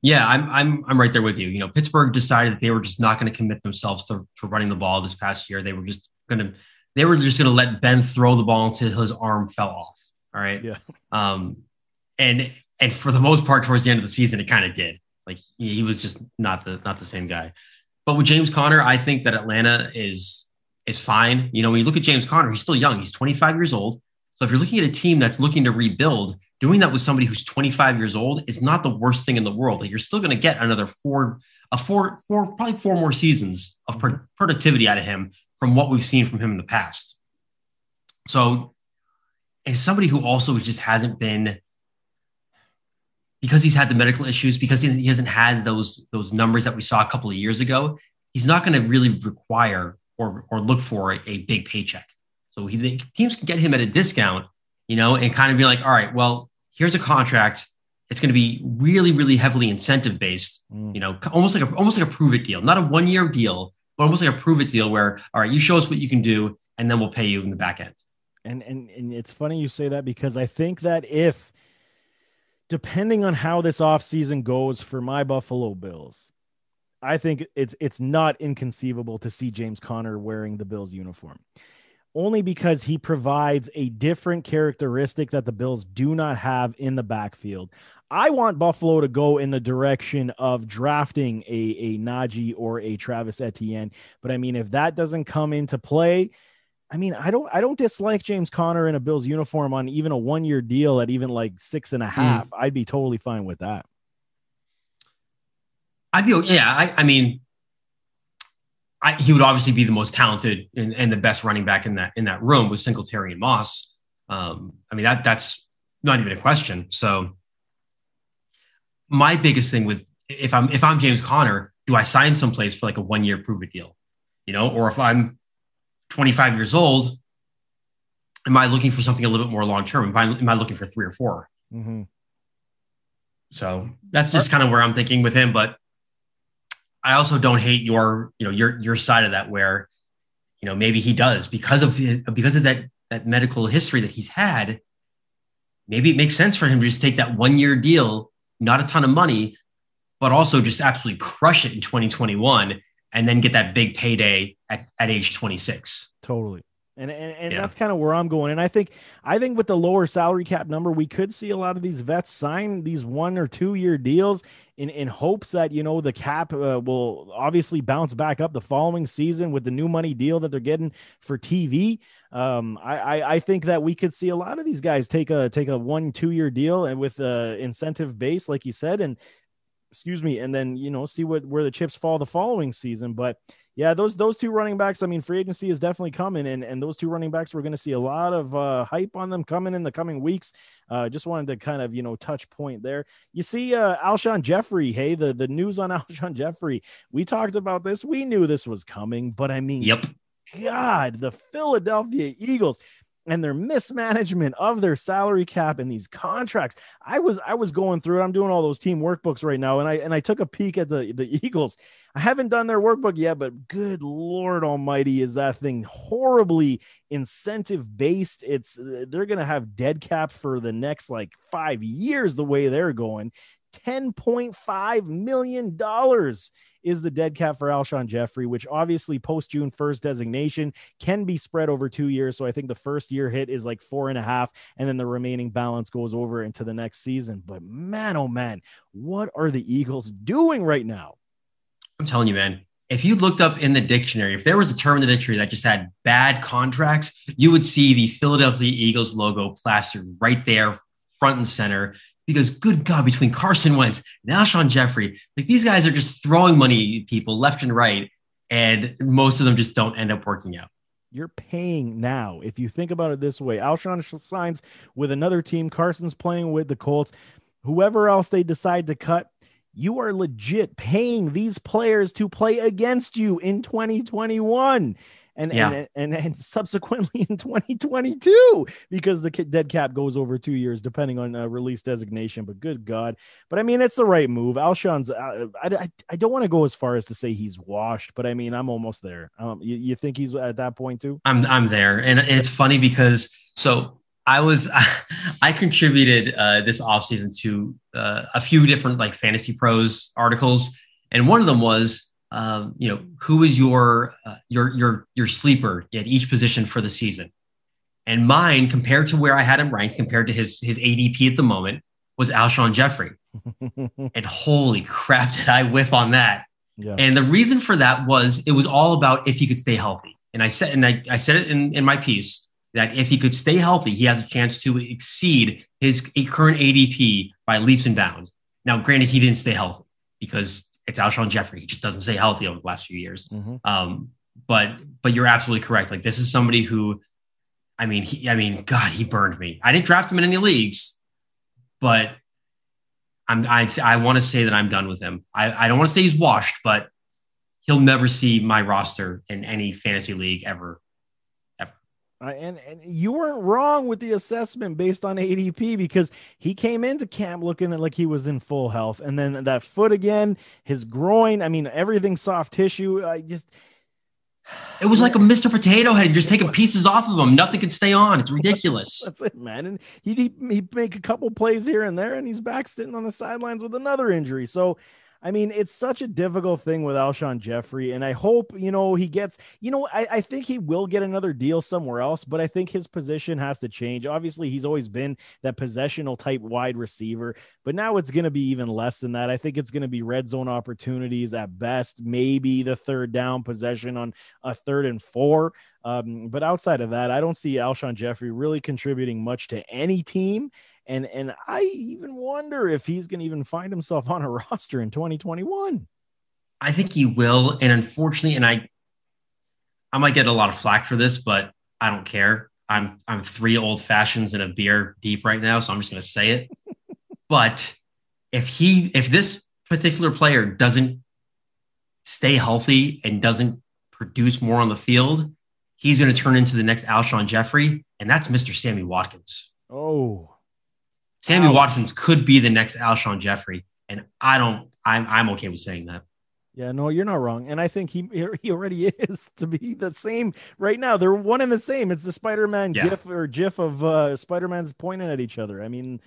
Yeah, I'm I'm I'm right there with you. You know, Pittsburgh decided that they were just not going to commit themselves to, to running the ball this past year. They were just going to they were just going to let Ben throw the ball until his arm fell off. All right. Yeah. Um, and and for the most part, towards the end of the season, it kind of did. Like he, was just not the not the same guy. But with James Conner, I think that Atlanta is is fine. You know, when you look at James Conner, he's still young. He's 25 years old. So if you're looking at a team that's looking to rebuild, doing that with somebody who's 25 years old is not the worst thing in the world. Like you're still going to get another four, a four, four, probably four more seasons of pro- productivity out of him from what we've seen from him in the past. So, and somebody who also just hasn't been because he's had the medical issues, because he hasn't had those those numbers that we saw a couple of years ago, he's not going to really require or or look for a, a big paycheck. So he teams can get him at a discount, you know, and kind of be like, all right, well, here's a contract. It's going to be really, really heavily incentive based, mm. you know, almost like a almost like a prove it deal, not a one year deal, but almost like a prove it deal where, all right, you show us what you can do, and then we'll pay you in the back end. And and and it's funny you say that because I think that if depending on how this offseason goes for my Buffalo Bills, I think it's it's not inconceivable to see James Conner wearing the Bills uniform. Only because he provides a different characteristic that the Bills do not have in the backfield. I want Buffalo to go in the direction of drafting a, a Najee or a Travis Etienne. But I mean, if that doesn't come into play, I mean, I don't I don't dislike James Conner in a Bills uniform on even a one year deal at even like six and a hmm. half. Mm. I'd be totally fine with that. I'd be yeah. I, I mean, I, he would obviously be the most talented and, and, the best running back in that in that room with Singletary and Moss. Um, I mean that that's not even a question. So my biggest thing with if I'm if I'm James Conner, do I sign someplace for like a one year prove it deal, you know, or if I'm 25 years old, am I looking for something a little bit more long term? Am I, am I looking for three or 4 mm-hmm. So that's just kind of where I'm thinking with him, but I also don't hate your, you know, your your side of that where, you know, maybe he does because of because of that that medical history that he's had. Maybe it makes sense for him to just take that one year deal, not a ton of money, but also just absolutely crush it in 2021 and then get that big payday at, at age 26. Totally. And and, and yeah. that's kind of where I'm going. And I think I think with the lower salary cap number, we could see a lot of these vets sign these one or two year deals in in hopes that you know the cap uh, will obviously bounce back up the following season with the new money deal that they're getting for TV. Um, I, I, I think that we could see a lot of these guys take a take a one two year deal and with a incentive base, like you said, and excuse me, and then you know see what where the chips fall the following season, but yeah, those those two running backs. I mean, free agency is definitely coming, and and those two running backs, we're going to see a lot of uh, hype on them coming in the coming weeks. Uh, just wanted to kind of you know touch point there. You see, uh, Alshon Jeffery. Hey, the the news on Alshon Jeffery. We talked about this. We knew this was coming, but I mean, yep. God, the Philadelphia Eagles and their mismanagement of their salary cap and these contracts. I was I was going through it. I'm doing all those team workbooks right now, and I and I took a peek at the the Eagles. I haven't done their workbook yet, but good Lord Almighty, is that thing horribly incentive based? It's they're gonna have dead cap for the next like five years the way they're going. $10.5 million is the dead cap for Alshon Jeffery, which obviously post June 1st designation can be spread over two years. So I think the first year hit is like four and a half, and then the remaining balance goes over into the next season. But man, oh man, what are the Eagles doing right now? I'm telling you, man. If you looked up in the dictionary, if there was a term in the dictionary that just had bad contracts, you would see the Philadelphia Eagles logo plastered right there, front and center because good God, between Carson Wentz and Alshon Jeffery, like these guys are just throwing money at people left and right, and most of them just don't end up working out. You're paying now. If you think about it this way, Alshon signs with another team. Carson's playing with the Colts. Whoever else they decide to cut, you are legit paying these players to play against you in 2021 and, yeah. and, and and subsequently in 2022 because the dead cap goes over two years depending on uh, release designation. But good God! But I mean, it's the right move. Alshon's. Uh, I, I, I don't want to go as far as to say he's washed, but I mean, I'm almost there. Um, you, you think he's at that point too? I'm I'm there, and it's funny because so I was I contributed uh, this offseason to uh, a few different like fantasy pros articles, and one of them was um, you know, who is your uh, your your your sleeper at each position for the season? And mine, compared to where I had him ranked, compared to his his ADP at the moment, was Alshon Jeffery. and holy crap, did I whiff on that? Yeah. And the reason for that was it was all about if he could stay healthy. And I said, and I, I said it in, in my piece that if he could stay healthy, he has a chance to exceed his current ADP by leaps and bounds. Now, granted, he didn't stay healthy because it's Alshon Jeffery. He just doesn't stay healthy over the last few years. Mm-hmm. Um, but but you're absolutely correct. Like this is somebody who, I mean, he, I mean, God, he burned me. I didn't draft him in any leagues, but I'm I I want to say that I'm done with him. I, I don't want to say he's washed, but he'll never see my roster in any fantasy league ever uh, and, and you weren't wrong with the assessment based on ADP because he came into camp looking like he was in full health. And then that foot again, his groin, I mean, everything soft tissue. I just, It was like a Mr. Potato Head, just taking pieces off of him. Nothing can stay on. It's ridiculous. That's it, man. And he'd, he'd make a couple plays here and there, and he's back sitting on the sidelines with another injury. So I mean, it's such a difficult thing with Alshon Jeffery, and I hope you know he gets. You know, I, I think he will get another deal somewhere else, but I think his position has to change. Obviously, he's always been that possessional type wide receiver, but now it's going to be even less than that. I think it's going to be red zone opportunities at best, maybe the third down possession on a third and four. Um, but outside of that, I don't see Alshon Jeffery really contributing much to any team and and I even wonder if he's going to even find himself on a roster in 2021. I think he will, and unfortunately, and I, I might get a lot of flack for this, but I don't care. I'm I'm three old fashions and a beer deep right now, so I'm just going to say it. but if he if this particular player doesn't stay healthy and doesn't produce more on the field, he's going to turn into the next Alshon Jeffery, and that's Mr. Sammy Watkins. Oh, Sammy Ouch. Watkins could be the next Alshon Jeffery, and I don't. I'm I'm okay with saying that. Yeah, no, you're not wrong, and I think he he already is to be the same right now. They're one and the same. It's the Spider-Man yeah. gif or gif of uh, Spider-Man's pointing at each other. I mean,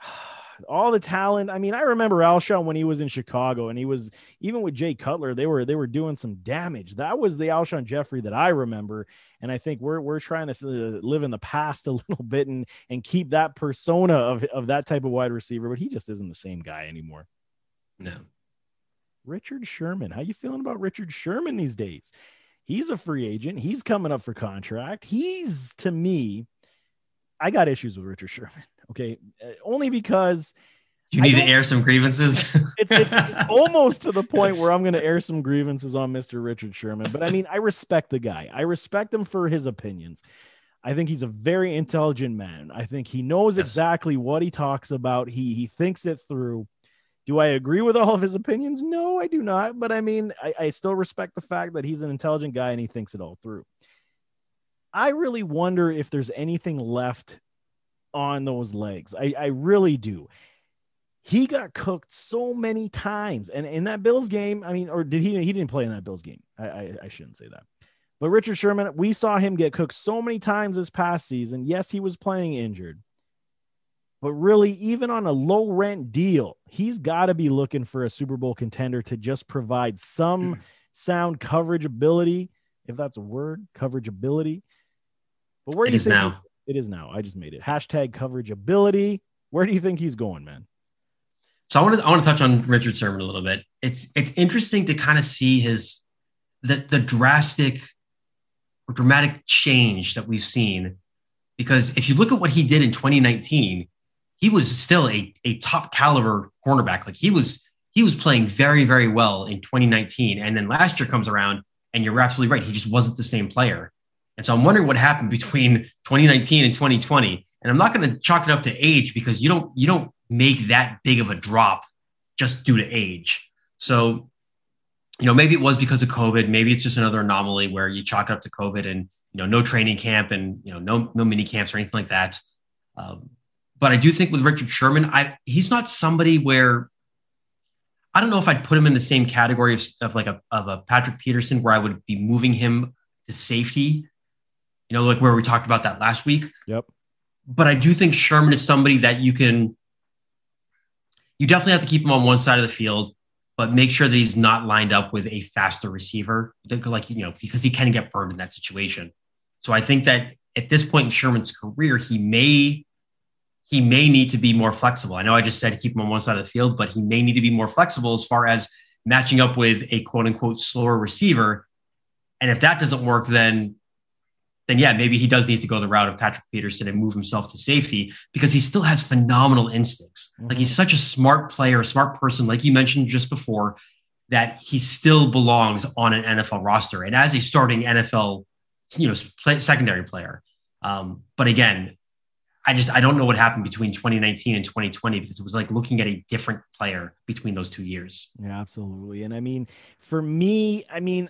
all the talent. I mean, I remember Alshon when he was in Chicago, and he was even with Jay Cutler. They were they were doing some damage. That was the Alshon Jeffery that I remember, and I think we're we're trying to uh, live in the past a little bit and and keep that persona of of that type of wide receiver. But he just isn't the same guy anymore. No. Richard Sherman, how you feeling about Richard Sherman these days? He's a free agent. He's coming up for contract. He's to me, I got issues with Richard Sherman. Okay, uh, only because you need to air some grievances. it's, it's, it's, almost to the point where I'm going to air some grievances on Mr. Richard Sherman. But I mean, I respect the guy. I respect him for his opinions. I think he's a very intelligent man. I think he knows yes. exactly what he talks about. He he thinks it through. Do I agree with all of his opinions? No, I do not. But I mean, I, I still respect the fact that he's an intelligent guy and he thinks it all through. I really wonder if there's anything left on those legs. I, I really do. He got cooked so many times. And in that Bills game, I mean, or did he? He didn't play in that Bills game. I, I, I shouldn't say that. But Richard Sherman, we saw him get cooked so many times this past season. Yes, he was playing injured. But really, even on a low rent deal, he's got to be looking for a Super Bowl contender to just provide some hmm. sound coverage ability, if that's a word, coverage ability. But where it do you think now. It is now. I just made it. Hashtag coverage ability. Where do you think he's going, man? So I want to I want to touch on Richard Sherman a little bit. It's it's interesting to kind of see his the the drastic or dramatic change that we've seen because if you look at what he did in 2019, he was still a, a top caliber cornerback. Like he was he was playing very very well in 2019, and then last year comes around, and you're absolutely right. He just wasn't the same player. And so I'm wondering what happened between 2019 and 2020. And I'm not going to chalk it up to age because you don't you don't make that big of a drop just due to age. So, you know, maybe it was because of COVID. Maybe it's just another anomaly where you chalk it up to COVID and you know no training camp and you know no no mini camps or anything like that. Um, but I do think with Richard Sherman, I he's not somebody where I don't know if I'd put him in the same category of, of like a of a Patrick Peterson where I would be moving him to safety you know, like where we talked about that last week. Yep. But I do think Sherman is somebody that you can, you definitely have to keep him on one side of the field, but make sure that he's not lined up with a faster receiver, like, you know, because he can get burned in that situation. So I think that at this point in Sherman's career, he may, he may need to be more flexible. I know I just said keep him on one side of the field, but he may need to be more flexible as far as matching up with a quote unquote slower receiver. And if that doesn't work, then then yeah, maybe he does need to go the route of Patrick Peterson and move himself to safety because he still has phenomenal instincts. Mm-hmm. Like he's such a smart player, a smart person, like you mentioned just before, that he still belongs on an NFL roster and as a starting NFL, you know, play, secondary player. Um, but again, I just I don't know what happened between 2019 and 2020 because it was like looking at a different player between those two years. Yeah, absolutely. And I mean, for me, I mean.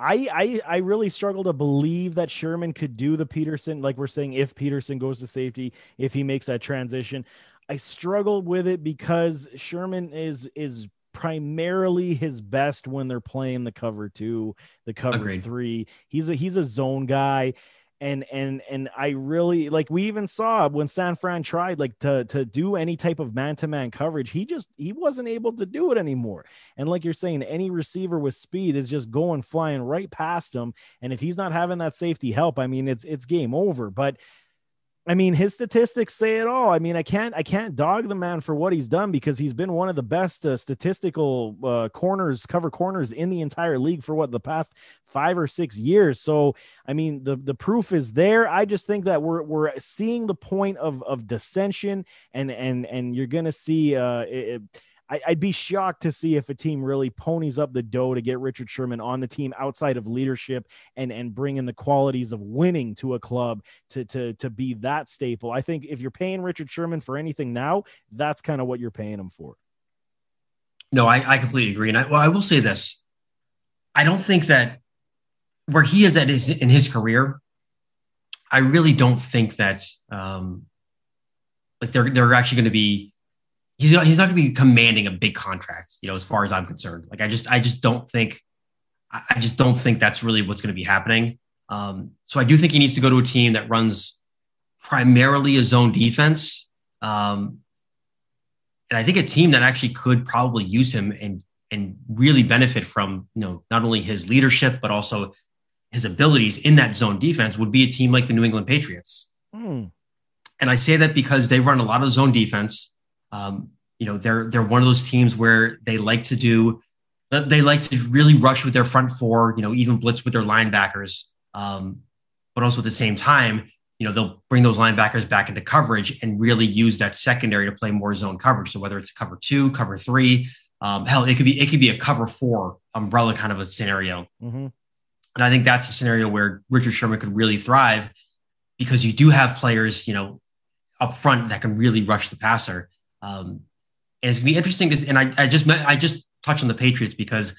I, I I really struggle to believe that Sherman could do the Peterson, like we're saying, if Peterson goes to safety, if he makes that transition. I struggle with it because Sherman is is primarily his best when they're playing the cover two, the cover Agreed. three. He's a he's a zone guy and and and I really like we even saw when San Fran tried like to to do any type of man-to-man coverage he just he wasn't able to do it anymore. And like you're saying any receiver with speed is just going flying right past him. And if he's not having that safety help I mean it's it's game over. But I mean, his statistics say it all. I mean, I can't I can't dog the man for what he's done because he's been one of the best uh, statistical uh, corners, cover corners in the entire league for what the past five or six years. So, I mean, the the proof is there. I just think that we're we're seeing the point of of dissension, and and and you're gonna see uh, it, I, would be shocked to see if a team really ponies up the dough to get Richard Sherman on the team outside of leadership and and bringing the qualities of winning to a club to to to be that staple. I think if you're paying Richard Sherman for anything now, that's kind of what you're paying him for. No, I, I completely agree, and I, well, I will say this: I don't think that where he is at his in his career, I really don't think that um, like they're they're actually going to be he's not, he's not going to be commanding a big contract, you know, as far as I'm concerned. Like I just I just don't think I just don't think that's really what's going to be happening. Um, so I do think he needs to go to a team that runs primarily a zone defense. Um, and I think a team that actually could probably use him and and really benefit from you know not only his leadership but also his abilities in that zone defense would be a team like the New England Patriots. Mm. And I say that because they run a lot of zone defense. Um, you know, they're they're one of those teams where they like to do they like to really rush with their front four, you know, even blitz with their linebackers. Um, but also at the same time, you know, they'll bring those linebackers back into coverage and really use that secondary to play more zone coverage. So whether it's cover two, cover three, um, hell, it could be it could be a cover four umbrella kind of a scenario. Mm-hmm. And I think that's a scenario where Richard Sherman could really thrive because you do have players, you know, up front that can really rush the passer. Um, and it's gonna be interesting to. And I, I just met, I just touched on the Patriots because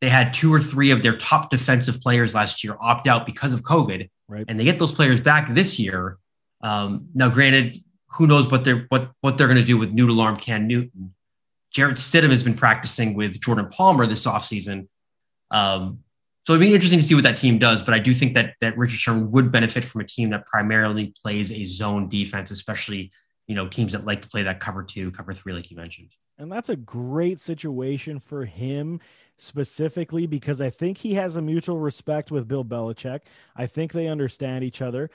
they had two or three of their top defensive players last year opt out because of COVID, right. and they get those players back this year. Um, now, granted, who knows what they're what what they're going to do with noodle Alarm Cam Newton. Jarrett Stidham has been practicing with Jordan Palmer this offseason. Um, so it'd be interesting to see what that team does. But I do think that that Richard Sherman would benefit from a team that primarily plays a zone defense, especially you know, teams that like to play that cover two, cover three, like you mentioned. And that's a great situation for him specifically because I think he has a mutual respect with Bill Belichick. I think they understand each other.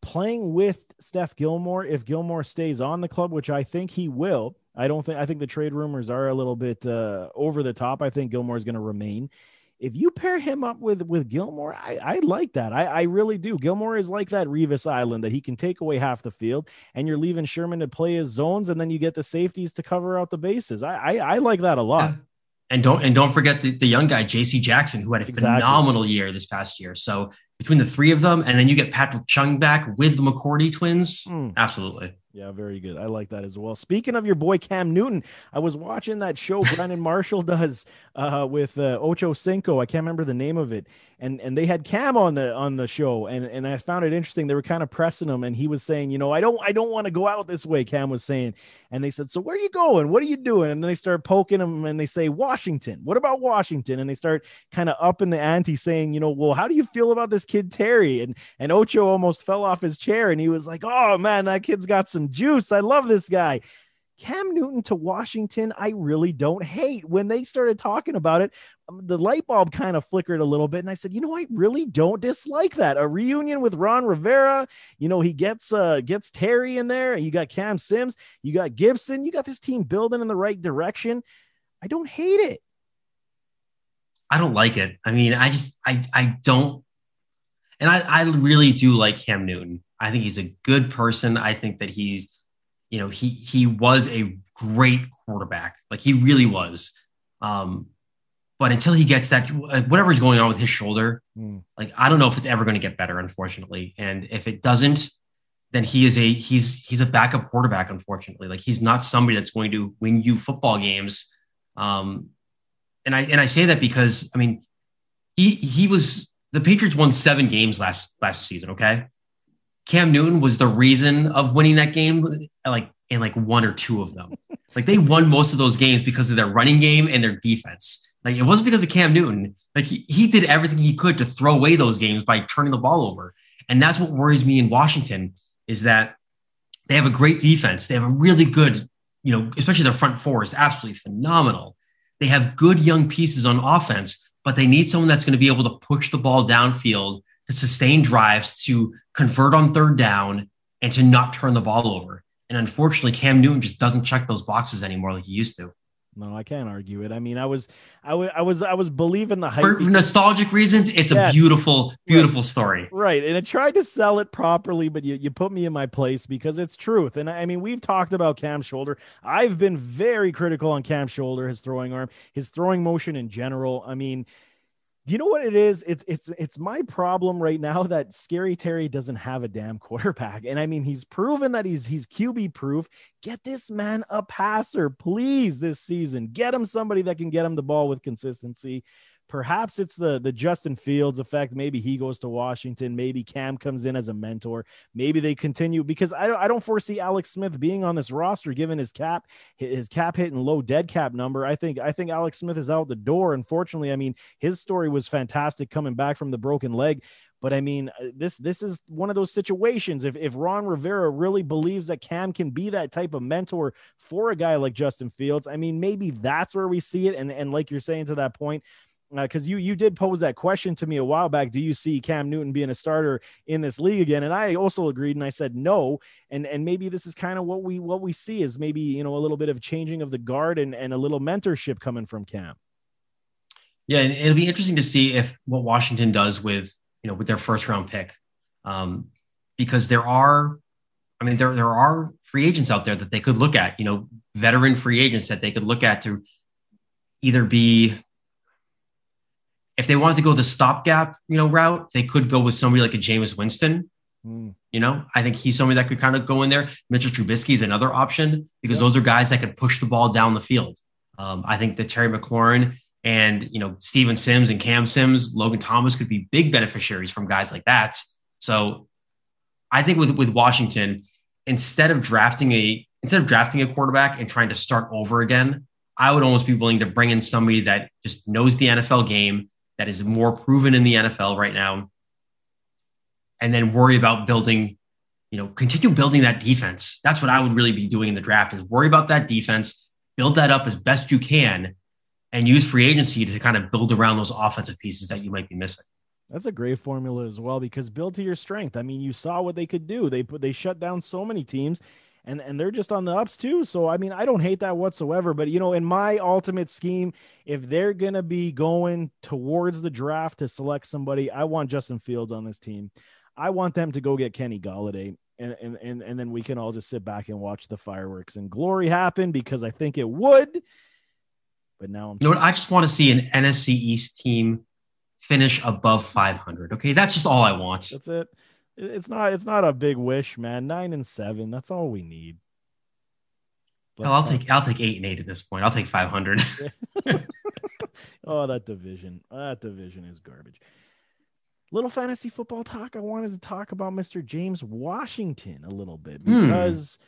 Playing with Steph Gilmore, if Gilmore stays on the club, which I think he will, I don't think I think the trade rumors are a little bit uh, over the top. I think Gilmore is going to remain if you pair him up with with Gilmore, I, I like that. I, I really do. Gilmore is like that Revis Island that he can take away half the field, and you're leaving Sherman to play his zones, and then you get the safeties to cover out the bases. I I, I like that a lot. Yeah. And don't and don't forget the, the young guy J.C. Jackson, who had a exactly. phenomenal year this past year. So between the three of them, and then you get Patrick Chung back with the McCourty twins, mm. absolutely. Yeah, very good. I like that as well. Speaking of your boy Cam Newton, I was watching that show Brandon Marshall does uh, with uh, Ocho Cinco. I can't remember the name of it, and and they had Cam on the on the show, and and I found it interesting. They were kind of pressing him, and he was saying, you know, I don't I don't want to go out this way. Cam was saying, and they said, so where are you going? What are you doing? And then they start poking him, and they say Washington. What about Washington? And they start kind of up in the ante, saying, you know, well, how do you feel about this kid Terry? And and Ocho almost fell off his chair, and he was like, oh man, that kid's got some juice. I love this guy. Cam Newton to Washington, I really don't hate. When they started talking about it, um, the light bulb kind of flickered a little bit. And I said, you know, I really don't dislike that. A reunion with Ron Rivera, you know, he gets uh gets Terry in there. You got Cam Sims, you got Gibson, you got this team building in the right direction. I don't hate it. I don't like it. I mean, I just I I don't and I, I really do like Cam Newton. I think he's a good person. I think that he's you know, he he was a great quarterback. Like he really was. Um, but until he gets that, whatever's going on with his shoulder, mm. like I don't know if it's ever going to get better, unfortunately. And if it doesn't, then he is a he's he's a backup quarterback, unfortunately. Like he's not somebody that's going to win you football games. Um, and I and I say that because I mean, he he was the Patriots won seven games last last season. Okay, Cam Newton was the reason of winning that game, like in like one or two of them. Like they won most of those games because of their running game and their defense. Like it wasn't because of Cam Newton. Like he, he did everything he could to throw away those games by turning the ball over. And that's what worries me in Washington is that they have a great defense. They have a really good, you know, especially their front four is absolutely phenomenal. They have good young pieces on offense, but they need someone that's going to be able to push the ball downfield to sustain drives, to convert on third down, and to not turn the ball over. And unfortunately, Cam Newton just doesn't check those boxes anymore like he used to. No, I can't argue it. I mean, I was, I was, I was, I was believing the hype. For nostalgic reasons, it's yes. a beautiful, beautiful right. story. Right. And it tried to sell it properly, but you, you put me in my place because it's truth. And I mean, we've talked about Cam's shoulder. I've been very critical on Cam's shoulder, his throwing arm, his throwing motion in general. I mean, you know what it is? It's it's it's my problem right now that Scary Terry doesn't have a damn quarterback. And I mean, he's proven that he's he's QB proof. Get this man a passer, please, this season. Get him somebody that can get him the ball with consistency. Perhaps it's the the Justin Fields effect. Maybe he goes to Washington. Maybe Cam comes in as a mentor. Maybe they continue because I, don't, I don't foresee Alex Smith being on this roster given his cap his cap hit and low dead cap number. I think I think Alex Smith is out the door. Unfortunately, I mean his story was fantastic coming back from the broken leg. But I mean, uh, this this is one of those situations. If if Ron Rivera really believes that Cam can be that type of mentor for a guy like Justin Fields, I mean, maybe that's where we see it. And and like you're saying to that point, because uh, you you did pose that question to me a while back. Do you see Cam Newton being a starter in this league again? And I also agreed, and I said no. And and maybe this is kind of what we what we see is maybe you know a little bit of changing of the guard and and a little mentorship coming from Cam. Yeah, and it'll be interesting to see if what Washington does with you know with their first round pick, um, because there are, I mean there there are free agents out there that they could look at. You know, veteran free agents that they could look at to either be if they wanted to go the stopgap, you know, route, they could go with somebody like a Jameis Winston. Mm. You know, I think he's somebody that could kind of go in there. Mitchell Trubisky is another option because yep. those are guys that can push the ball down the field. Um, I think that Terry McLaurin and you know Steven Sims and Cam Sims, Logan Thomas could be big beneficiaries from guys like that. So I think with with Washington, instead of drafting a instead of drafting a quarterback and trying to start over again, I would almost be willing to bring in somebody that just knows the NFL game, that is more proven in the NFL right now, and then worry about building, you know, continue building that defense. That's what I would really be doing in the draft is worry about that defense, build that up as best you can, and use free agency to kind of build around those offensive pieces that you might be missing. That's a great formula as well because build to your strength. I mean, you saw what they could do. They put they shut down so many teams and and they're just on the ups too. So I mean, I don't hate that whatsoever. But you know, in my ultimate scheme, if they're gonna be going towards the draft to select somebody, I want Justin Fields on this team. I want them to go get Kenny Golladay. And, and, and, and then we can all just sit back and watch the fireworks and glory happen because I think it would. But now I'm you know what? I just want to see an NFC East team finish above 500. Okay, that's just all I want. That's it. It's not. It's not a big wish, man. Nine and seven. That's all we need. Well, I'll take. I'll take eight and eight at this point. I'll take five hundred. oh, that division. That division is garbage. Little fantasy football talk. I wanted to talk about Mr. James Washington a little bit hmm. because. Hmm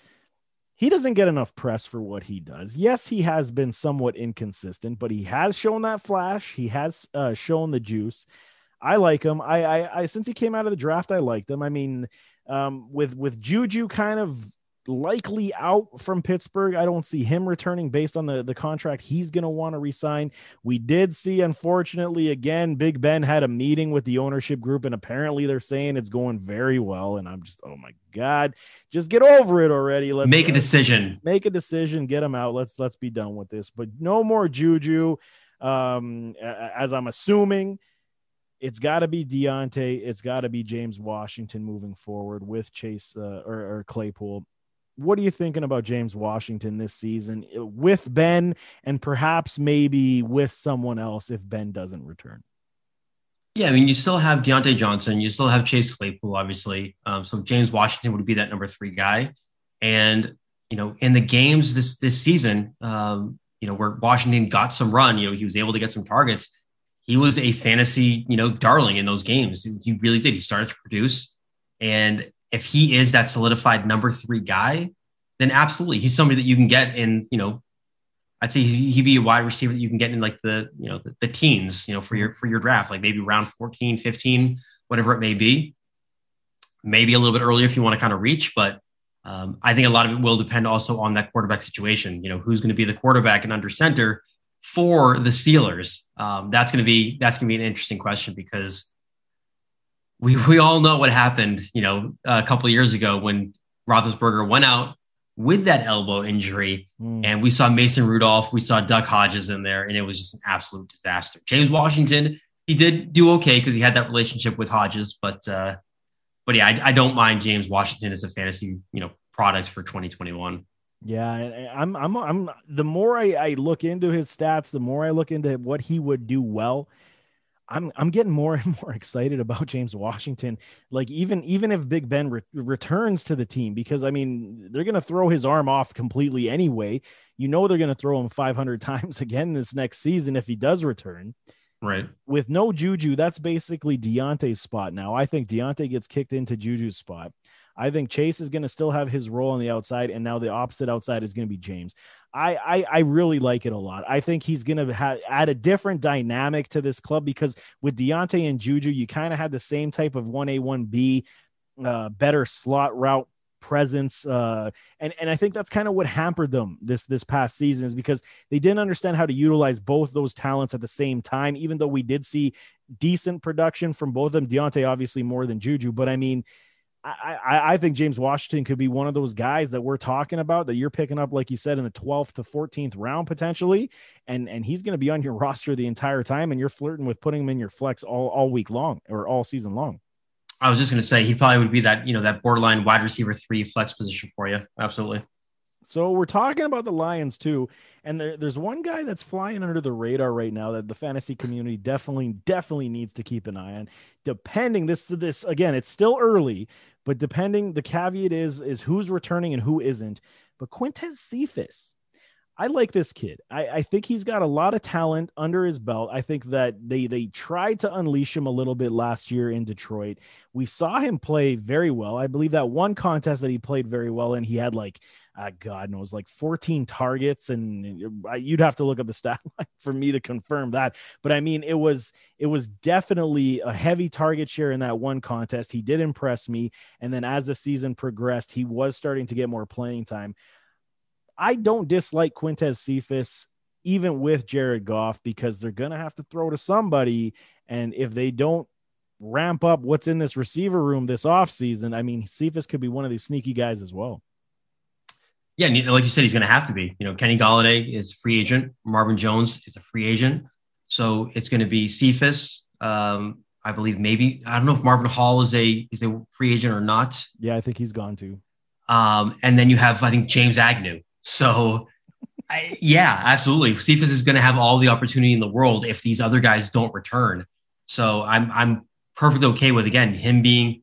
he doesn't get enough press for what he does. Yes, he has been somewhat inconsistent, but he has shown that flash. He has uh, shown the juice. I like him. I, I, I, since he came out of the draft, I liked him. I mean, um, with with Juju kind of likely out from Pittsburgh, I don't see him returning based on the the contract he's going to want to resign. We did see, unfortunately, again, Big Ben had a meeting with the ownership group, and apparently they're saying it's going very well. And I'm just, oh my god, just get over it already. Let's make a decision. Make a decision. Get him out. Let's let's be done with this. But no more Juju. Um, as I'm assuming it's got to be Diontae. It's got to be James Washington moving forward with Chase uh, or, or, Claypool. What are you thinking about James Washington this season uh, with Ben and perhaps maybe with someone else if Ben doesn't return? Yeah, I mean, you still have Diontae Johnson, you still have Chase Claypool, obviously. Um, so James Washington would be that number three guy. And you know, in the games this this season, um, you know, where Washington got some run, you know, he was able to get some targets he was a fantasy, you know, darling in those games. He really did. He started to produce. And if he is that solidified number three guy, then absolutely he's somebody that you can get in, you know, I'd say he'd be a wide receiver that you can get in like the, you know, the, the teens, you know, for your, for your draft, like maybe round 14, 15, whatever it may be. Maybe a little bit earlier if you want to kind of reach, but um, I think a lot of it will depend also on that quarterback situation. You know, who's going to be the quarterback and under center for the Steelers? Um, that's going to be that's going to be an interesting question because we we all know what happened. You know, a couple of years ago when Roethlisberger went out with that elbow injury, mm. and we saw Mason Rudolph, we saw Duck Hodges in there, and it was just an absolute disaster. James Washington, he did do okay because he had that relationship with Hodges, but uh, but yeah, I, I, don't mind James Washington as a fantasy, you know, product for 2021. Yeah, I'm, I'm, I'm. The more I, I look into his stats, the more I look into what he would do well. I'm, I'm getting more and more excited about James Washington. Like even, even if Big Ben re- returns to the team, because I mean they're gonna throw his arm off completely anyway. You know they're gonna throw him 500 times again this next season if he does return. Right. With no Juju, that's basically Diontae's spot now. I think Diontae gets kicked into Juju's spot. I think Chase is going to still have his role on the outside, and now the opposite outside is going to be James. I, I, I really like it a lot. I think he's going to ha- add a different dynamic to this club because with Diontae and Juju, you kind of had the same type of one A one B, uh, better slot route presence uh, and and I think that's kind of what hampered them this this past season is because they didn't understand how to utilize both those talents at the same time even though we did see decent production from both of them Diontae obviously more than Juju but I mean I, I, think James Washington could be one of those guys that we're talking about that you're picking up, like you said, in the 12th to 14th round potentially, and and he's going to be on your roster the entire time, and you're flirting with putting him in your flex all all week long or all season long. I was just going to say he probably would be that you know that borderline wide receiver three flex position for you. Absolutely. So we're talking about the Lions too, and there, there's one guy that's flying under the radar right now that the fantasy community definitely definitely needs to keep an eye on. Depending this this again, it's still early, but depending the caveat is is who's returning and who isn't. But Quintez Cephus, I like this kid. I, I, think he's got a lot of talent under his belt. I think that they they tried to unleash him a little bit last year in Detroit. We saw him play very well. I believe that one contest that he played very well and he had like uh, God knows like 14 targets and you'd have to look up the stat line for me to confirm that. But I mean it was it was definitely a heavy target share in that one contest. He did impress me and then as the season progressed, he was starting to get more playing time. I don't dislike Quintez Cephus even with Jared Goff because they're going to have to throw to somebody. And if they don't ramp up what's in this receiver room this offseason, I mean, Cephus could be one of these sneaky guys as well. Yeah, like you said, he's going to have to be. You know, Kenny Golladay is free agent. Marvin Jones is a free agent. So it's going to be Cephus. Um, I believe maybe I don't know if Marvin Hall is a is a free agent or not. Yeah, I think he's gone too. Um, and then you have I think James Agnew, so, I, yeah, absolutely. Cephus is going to have all the opportunity in the world if these other guys don't return. So I'm I'm perfectly okay with again him being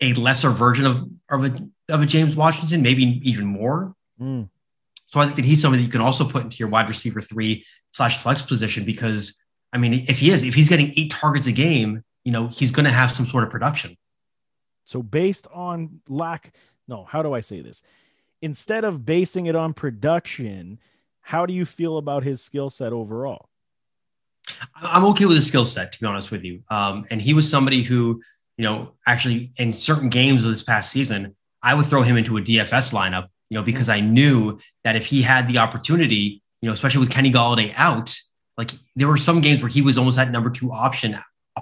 a lesser version of of a of a James Washington, maybe even more. Mm. So I think that he's somebody that you can also put into your wide receiver three slash flex position because I mean, if he is, if he's getting eight targets a game, you know, he's going to have some sort of production. So based on lack, no, how do I say this? instead of basing it on production, how do you feel about his skill set overall? I'm okay with his skill set, to be honest with you. Um, and he was somebody who, you know, actually in certain games of this past season, I would throw him into a DFS lineup, you know, because mm-hmm. I knew that if he had the opportunity, you know, especially with Kenny Golladay out, like there were some games where he was almost that number two option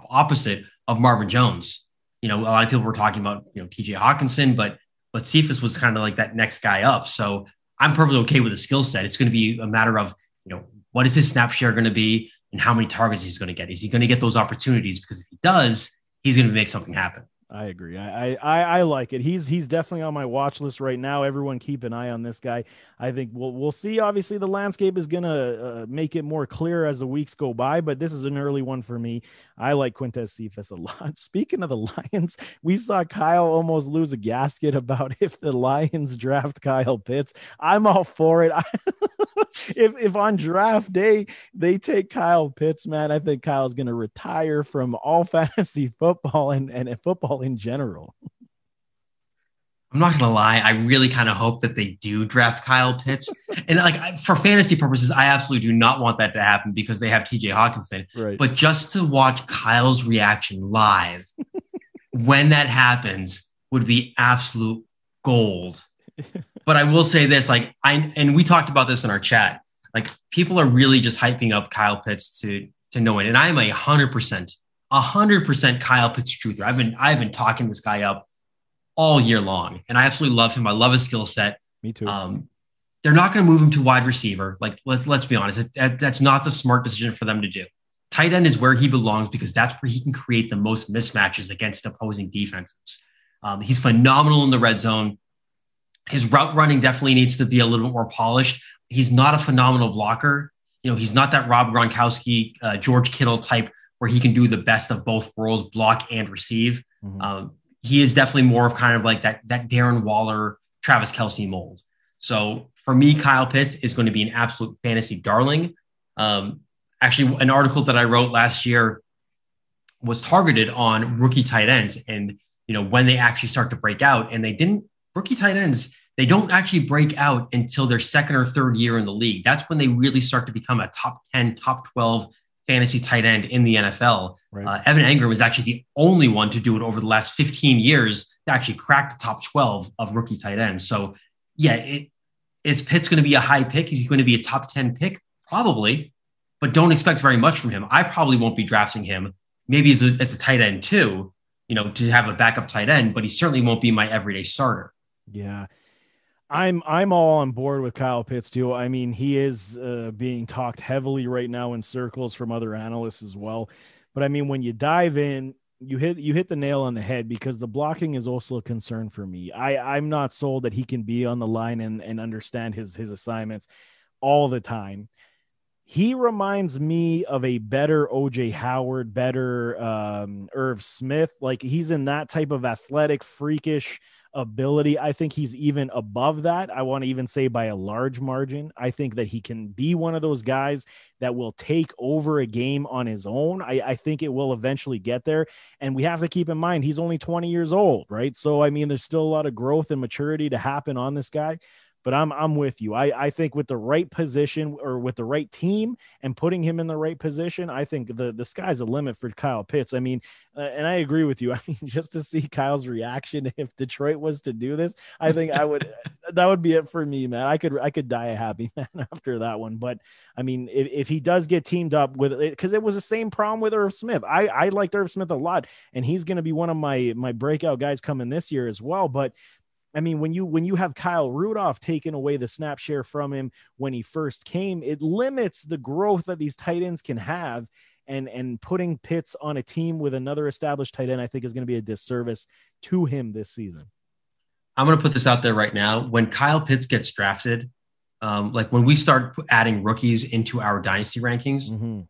opposite of Marvin Jones. You know, a lot of people were talking about, you know, TJ Hockenson, but but Cephus was kind of like that next guy up. So I'm perfectly okay with the skill set. It's going to be a matter of, you know, what is his snap share going to be and how many targets he's going to get? Is he going to get those opportunities? Because if he does, he's going to make something happen. I agree. I, I I like it. He's he's definitely on my watch list right now. Everyone keep an eye on this guy. I think we'll we'll see. Obviously, the landscape is gonna uh, make it more clear as the weeks go by. But this is an early one for me. I like Quintez Cephus a lot. Speaking of the Lions, we saw Kyle almost lose a gasket about if the Lions draft Kyle Pitts. I'm all for it. if if on draft day they take Kyle Pitts, man, I think Kyle's gonna retire from all fantasy football and and football in general. I'm not gonna lie. I really kind of hope that they do draft Kyle Pitts, and like for fantasy purposes, I absolutely do not want that to happen because they have T.J. Hockenson. Right. But just to watch Kyle's reaction live when that happens would be absolute gold. But I will say this, like I and we talked about this in our chat. Like people are really just hyping up Kyle Pitts to to no end, and I am a hundred percent, a hundred percent Kyle Pitts truther. I've been I've been talking this guy up all year long, and I absolutely love him. I love his skill set. Me too. Um, they're not going to move him to wide receiver. Like let's let's be honest, that, that's not the smart decision for them to do. Tight end is where he belongs because that's where he can create the most mismatches against opposing defenses. Um, he's phenomenal in the red zone. His route running definitely needs to be a little bit more polished. He's not a phenomenal blocker. You know, he's not that Rob Gronkowski, uh, George Kittle type where he can do the best of both worlds, block and receive. Mm-hmm. Um, he is definitely more of kind of like that that Darren Waller, Travis Kelce mold. So for me, Kyle Pitts is going to be an absolute fantasy darling. Um, actually, an article that I wrote last year was targeted on rookie tight ends and you know when they actually start to break out, and they didn't. Rookie tight ends they don't actually break out until their second or third year in the league. That's when they really start to become a top 10, top 12 fantasy tight end in the NFL. Right. Uh, Evan Engram is actually the only one to do it over the last 15 years to actually crack the top 12 of rookie tight ends. So, yeah, it, is Pitt's going to be a high pick? Is he going to be a top 10 pick? Probably, but don't expect very much from him. I probably won't be drafting him. Maybe as a, as a tight end too, you know, to have a backup tight end, but he certainly won't be my everyday starter. Yeah. I'm I'm all on board with Kyle Pitts too. I mean, he is uh, being talked heavily right now in circles from other analysts as well. But I mean, when you dive in, you hit you hit the nail on the head because the blocking is also a concern for me. I I'm not sold that he can be on the line and and understand his his assignments all the time. He reminds me of a better OJ Howard, better um, Irv Smith. Like he's in that type of athletic, freakish ability. I think he's even above that. I want to even say by a large margin. I think that he can be one of those guys that will take over a game on his own. I, I think it will eventually get there. And we have to keep in mind he's only 20 years old, right? So, I mean, there's still a lot of growth and maturity to happen on this guy but I'm I'm with you. I I think with the right position or with the right team and putting him in the right position, I think the the sky's the limit for Kyle Pitts. I mean, uh, and I agree with you. I mean, just to see Kyle's reaction if Detroit was to do this, I think I would that would be it for me, man. I could I could die a happy man after that one. But I mean, if, if he does get teamed up with it, because it was the same problem with Irv Smith. I I liked Irv Smith a lot, and he's going to be one of my my breakout guys coming this year as well. But I mean, when you when you have Kyle Rudolph taking away the snap share from him when he first came, it limits the growth that these tight ends can have. And and putting Pitts on a team with another established tight end, I think is going to be a disservice to him this season. I'm going to put this out there right now. When Kyle Pitts gets drafted, um, like when we start adding rookies into our dynasty rankings, mm-hmm.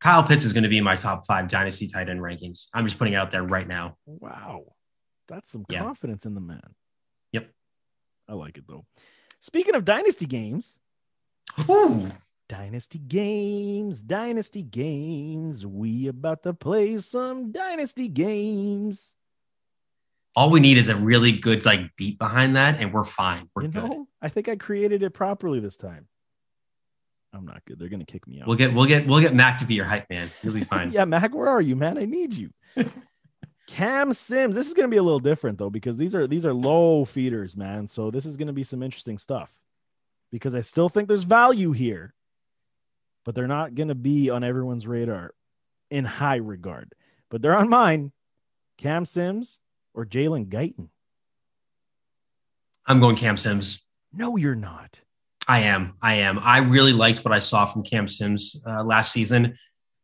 Kyle Pitts is going to be in my top five dynasty tight end rankings. I'm just putting it out there right now. Wow, that's some yeah. confidence in the man. I like it though. Speaking of dynasty games, Ooh. dynasty games, dynasty games. We about to play some dynasty games. All we need is a really good like beat behind that, and we're fine. We're you know, good. I think I created it properly this time. I'm not good. They're gonna kick me out. We'll get we'll get we'll get Mac to be your hype man. You'll be fine. yeah, Mac, where are you, man? I need you. Cam Sims. This is going to be a little different though because these are these are low feeders, man. So this is going to be some interesting stuff. Because I still think there's value here, but they're not going to be on everyone's radar in high regard. But they're on mine. Cam Sims or Jalen Guyton. I'm going Cam Sims. No, you're not. I am. I am. I really liked what I saw from Cam Sims uh, last season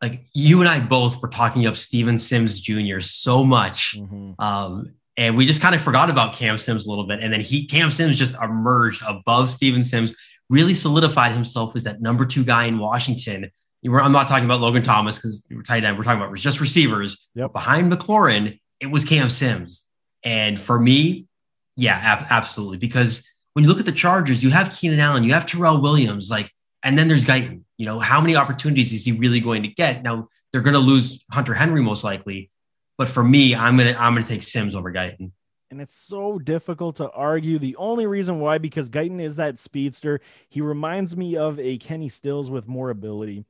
like you and I both were talking up Steven Sims Jr. so much. Mm-hmm. Um, and we just kind of forgot about Cam Sims a little bit. And then he Cam Sims just emerged above Steven Sims, really solidified himself as that number two guy in Washington. I'm not talking about Logan Thomas because we're tight end. We're talking about just receivers. Yep. Behind McLaurin, it was Cam Sims. And for me, yeah, ab- absolutely. Because when you look at the Chargers, you have Keenan Allen, you have Tyrell Williams, like, and then there's Guyton. You know, how many opportunities is he really going to get? Now they're going to lose Hunter Henry most likely, but for me, I'm gonna I'm gonna take Sims over Guyton. And it's so difficult to argue. The only reason why, because Guyton is that speedster. He reminds me of a Kenny Stills with more ability.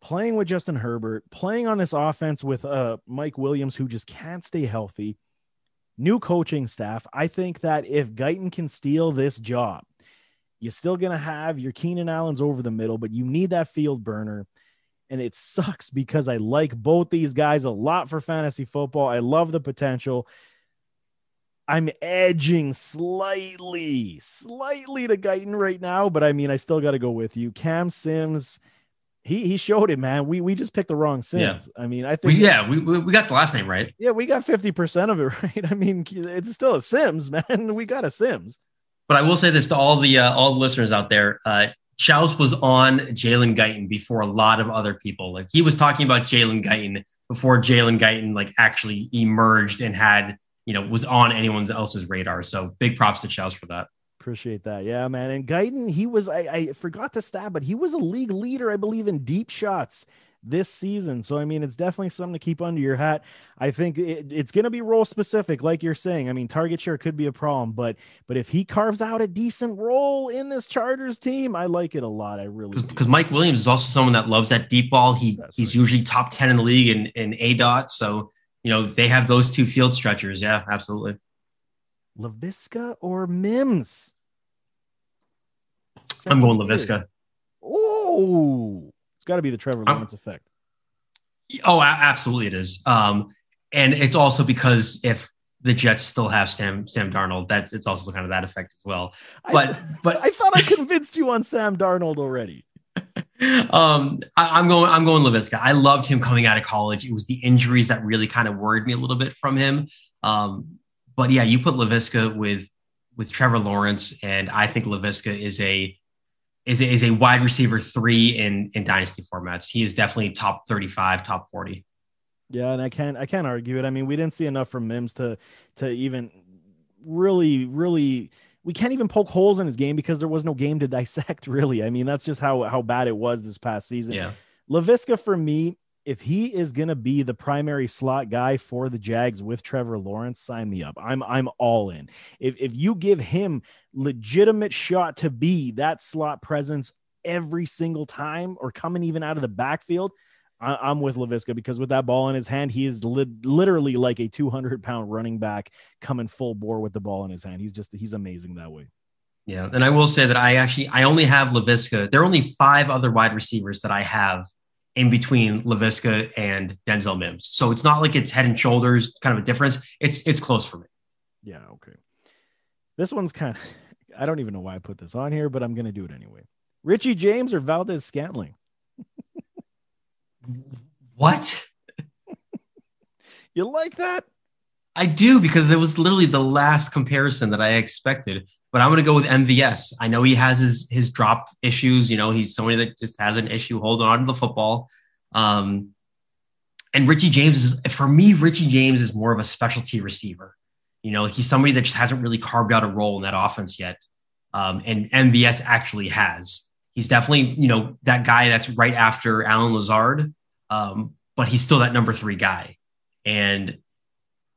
Playing with Justin Herbert, playing on this offense with uh, Mike Williams, who just can't stay healthy. New coaching staff. I think that if Guyton can steal this job, you're still going to have your Keenan Allens over the middle, but you need that field burner. And it sucks because I like both these guys a lot for fantasy football. I love the potential. I'm edging slightly, slightly to Guyton right now, but I mean, I still got to go with you. Cam Sims, he he showed it, man. We we just picked the wrong Sims. Yeah. I mean, I think we, yeah, we we got the last name right. Yeah, we got fifty percent of it right. I mean, it's still a Sims, man. We got a Sims. But I will say this to all the uh, all the listeners out there: uh, Schaus was on Jalen Guyton before a lot of other people. Like he was talking about Jalen Guyton before Jalen Guyton like actually emerged and had you know was on anyone else's radar. So big props to Schaus for that. Appreciate that. Yeah, man. And Guyton, he was I, I forgot to stab, but he was a league leader, I believe, in deep shots this season. So, I mean, it's definitely something to keep under your hat. I think it, it's going to be role specific, like you're saying. I mean, target share could be a problem, but but if he carves out a decent role in this Chargers team, I like it a lot. I really because Mike Williams is also someone that loves that deep ball. He That's he's right. usually top ten in the league in in aDOT. So you know they have those two field stretchers. Yeah, absolutely. Laviska or Mims? I'm going Laviska. Oh, it's got to be the Trevor Lawrence effect. Oh, absolutely, it is. Um, and it's also because if the Jets still have Sam Sam Darnold, that's it's also kind of that effect as well. But I, but I thought I convinced you on Sam Darnold already. um, I, am going. I'm going Laviska. I loved him coming out of college. It was the injuries that really kind of worried me a little bit from him. Um, but yeah, you put Laviska with with Trevor Lawrence, and I think Laviska is a is a, is a wide receiver three in in dynasty formats. He is definitely top 35, top 40. Yeah, and I can't I can't argue it. I mean, we didn't see enough from Mims to to even really really we can't even poke holes in his game because there was no game to dissect really. I mean, that's just how how bad it was this past season. Yeah. Laviska for me if he is going to be the primary slot guy for the Jags with Trevor Lawrence, sign me up. I'm I'm all in. If if you give him legitimate shot to be that slot presence every single time or coming even out of the backfield, I, am with Laviska because with that ball in his hand, he is li- literally like a 200 pound running back coming full bore with the ball in his hand. He's just he's amazing that way. Yeah, and I will say that I actually I only have Laviska. There are only five other wide receivers that I have in between Laviska and Denzel Mims. So it's not like it's head and shoulders kind of a difference. It's it's close for me. Yeah, okay. This one's kind of I don't even know why I put this on here, but I'm gonna do it anyway. Richie James or Valdes Scantling? what? you like that? I do because it was literally the last comparison that I expected but I'm going to go with MVS. I know he has his his drop issues. You know, he's somebody that just has an issue holding on to the football. Um, and Richie James is for me. Richie James is more of a specialty receiver. You know, he's somebody that just hasn't really carved out a role in that offense yet. Um, and MVS actually has. He's definitely you know that guy that's right after Allen Lazard, um, but he's still that number three guy. And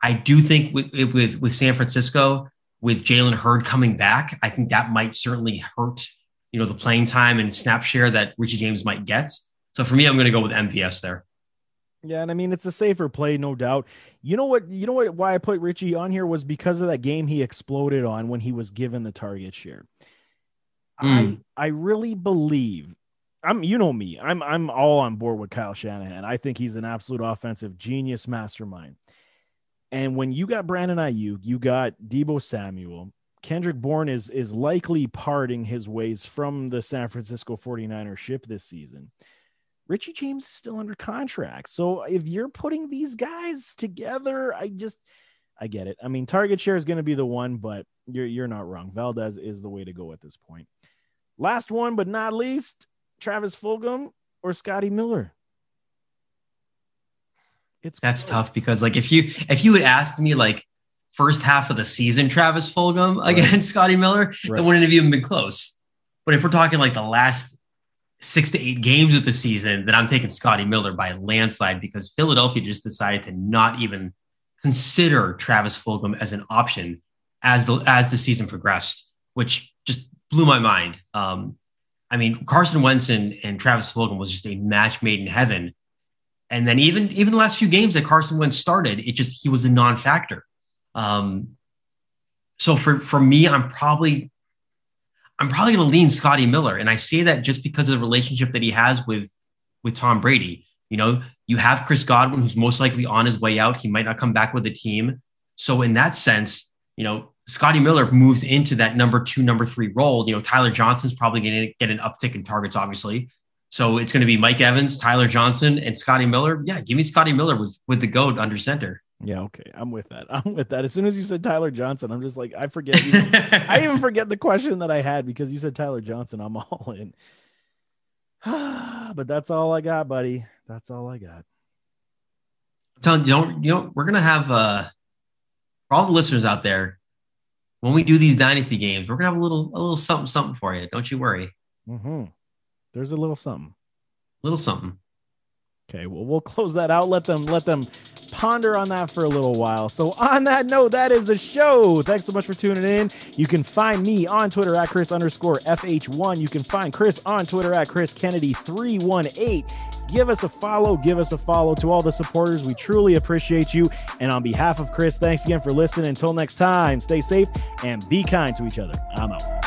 I do think with with, with San Francisco, with Jalen Hurd coming back, I think that might certainly hurt, you know, the playing time and snap share that Richie James might get. So for me, I'm going to go with MVS there. Yeah, and I mean it's a safer play, no doubt. You know what? You know what? Why I put Richie on here was because of that game he exploded on when he was given the target share. Mm. I I really believe I'm. You know me. I'm I'm all on board with Kyle Shanahan. I think he's an absolute offensive genius mastermind. And when you got Brandon Aiyuk, you got Deebo Samuel, Kendrick Bourne is is likely parting his ways from the San Francisco 49ers ship this season. Richie James is still under contract. So if you're putting these guys together, I just I get it. I mean, target share is going to be the one, but you're you're not wrong. Valdes is the way to go at this point. Last one, but not least, Travis Fulgham or Scotty Miller. It's that's cool. tough because like if you if you had asked me like first half of the season Travis Fulgham right. against Scotty Miller, right. it wouldn't have even been close. But if we're talking like the last six to eight games of the season, then I'm taking Scotty Miller by landslide because Philadelphia just decided to not even consider Travis Fulgham as an option as the as the season progressed, which just blew my mind. Um, I mean, Carson Wentz and, and Travis Fulgham was just a match made in heaven. And then even even the last few games that Carson Wentz started, it just he was a non-factor. Um, so for for me, I'm probably I'm probably going to lean Scotty Miller, and I say that just because of the relationship that he has with with Tom Brady. You know, you have Chris Godwin, who's most likely on his way out. He might not come back with the team. So in that sense, you know, Scotty Miller moves into that number two, number three role. You know, Tyler Johnson's probably going to get an uptick in targets, obviously. So it's going to be Mike Evans, Tyler Johnson, and Scotty Miller. Yeah, give me Scotty Miller with with the goat under center. Yeah, okay, I'm with that. I'm with that. As soon as you said Tyler Johnson, I'm just like, I forget. Even, I even forget the question that I had because you said Tyler Johnson. I'm all in. but that's all I got, buddy. That's all I got. I'm telling you, don't you know we're gonna have uh for all the listeners out there when we do these dynasty games, we're gonna have a little a little something something for you. Don't you worry. Mm-hmm. There's a little something. Little something. Okay, well we'll close that out. Let them let them ponder on that for a little while. So on that note, that is the show. Thanks so much for tuning in. You can find me on Twitter at Chris underscore FH1. You can find Chris on Twitter at Chris Kennedy 318 give us a follow, give us a follow to all the supporters. We truly appreciate you. And on behalf of Chris, thanks again for listening. Until next time, stay safe and be kind to each other. I'm out.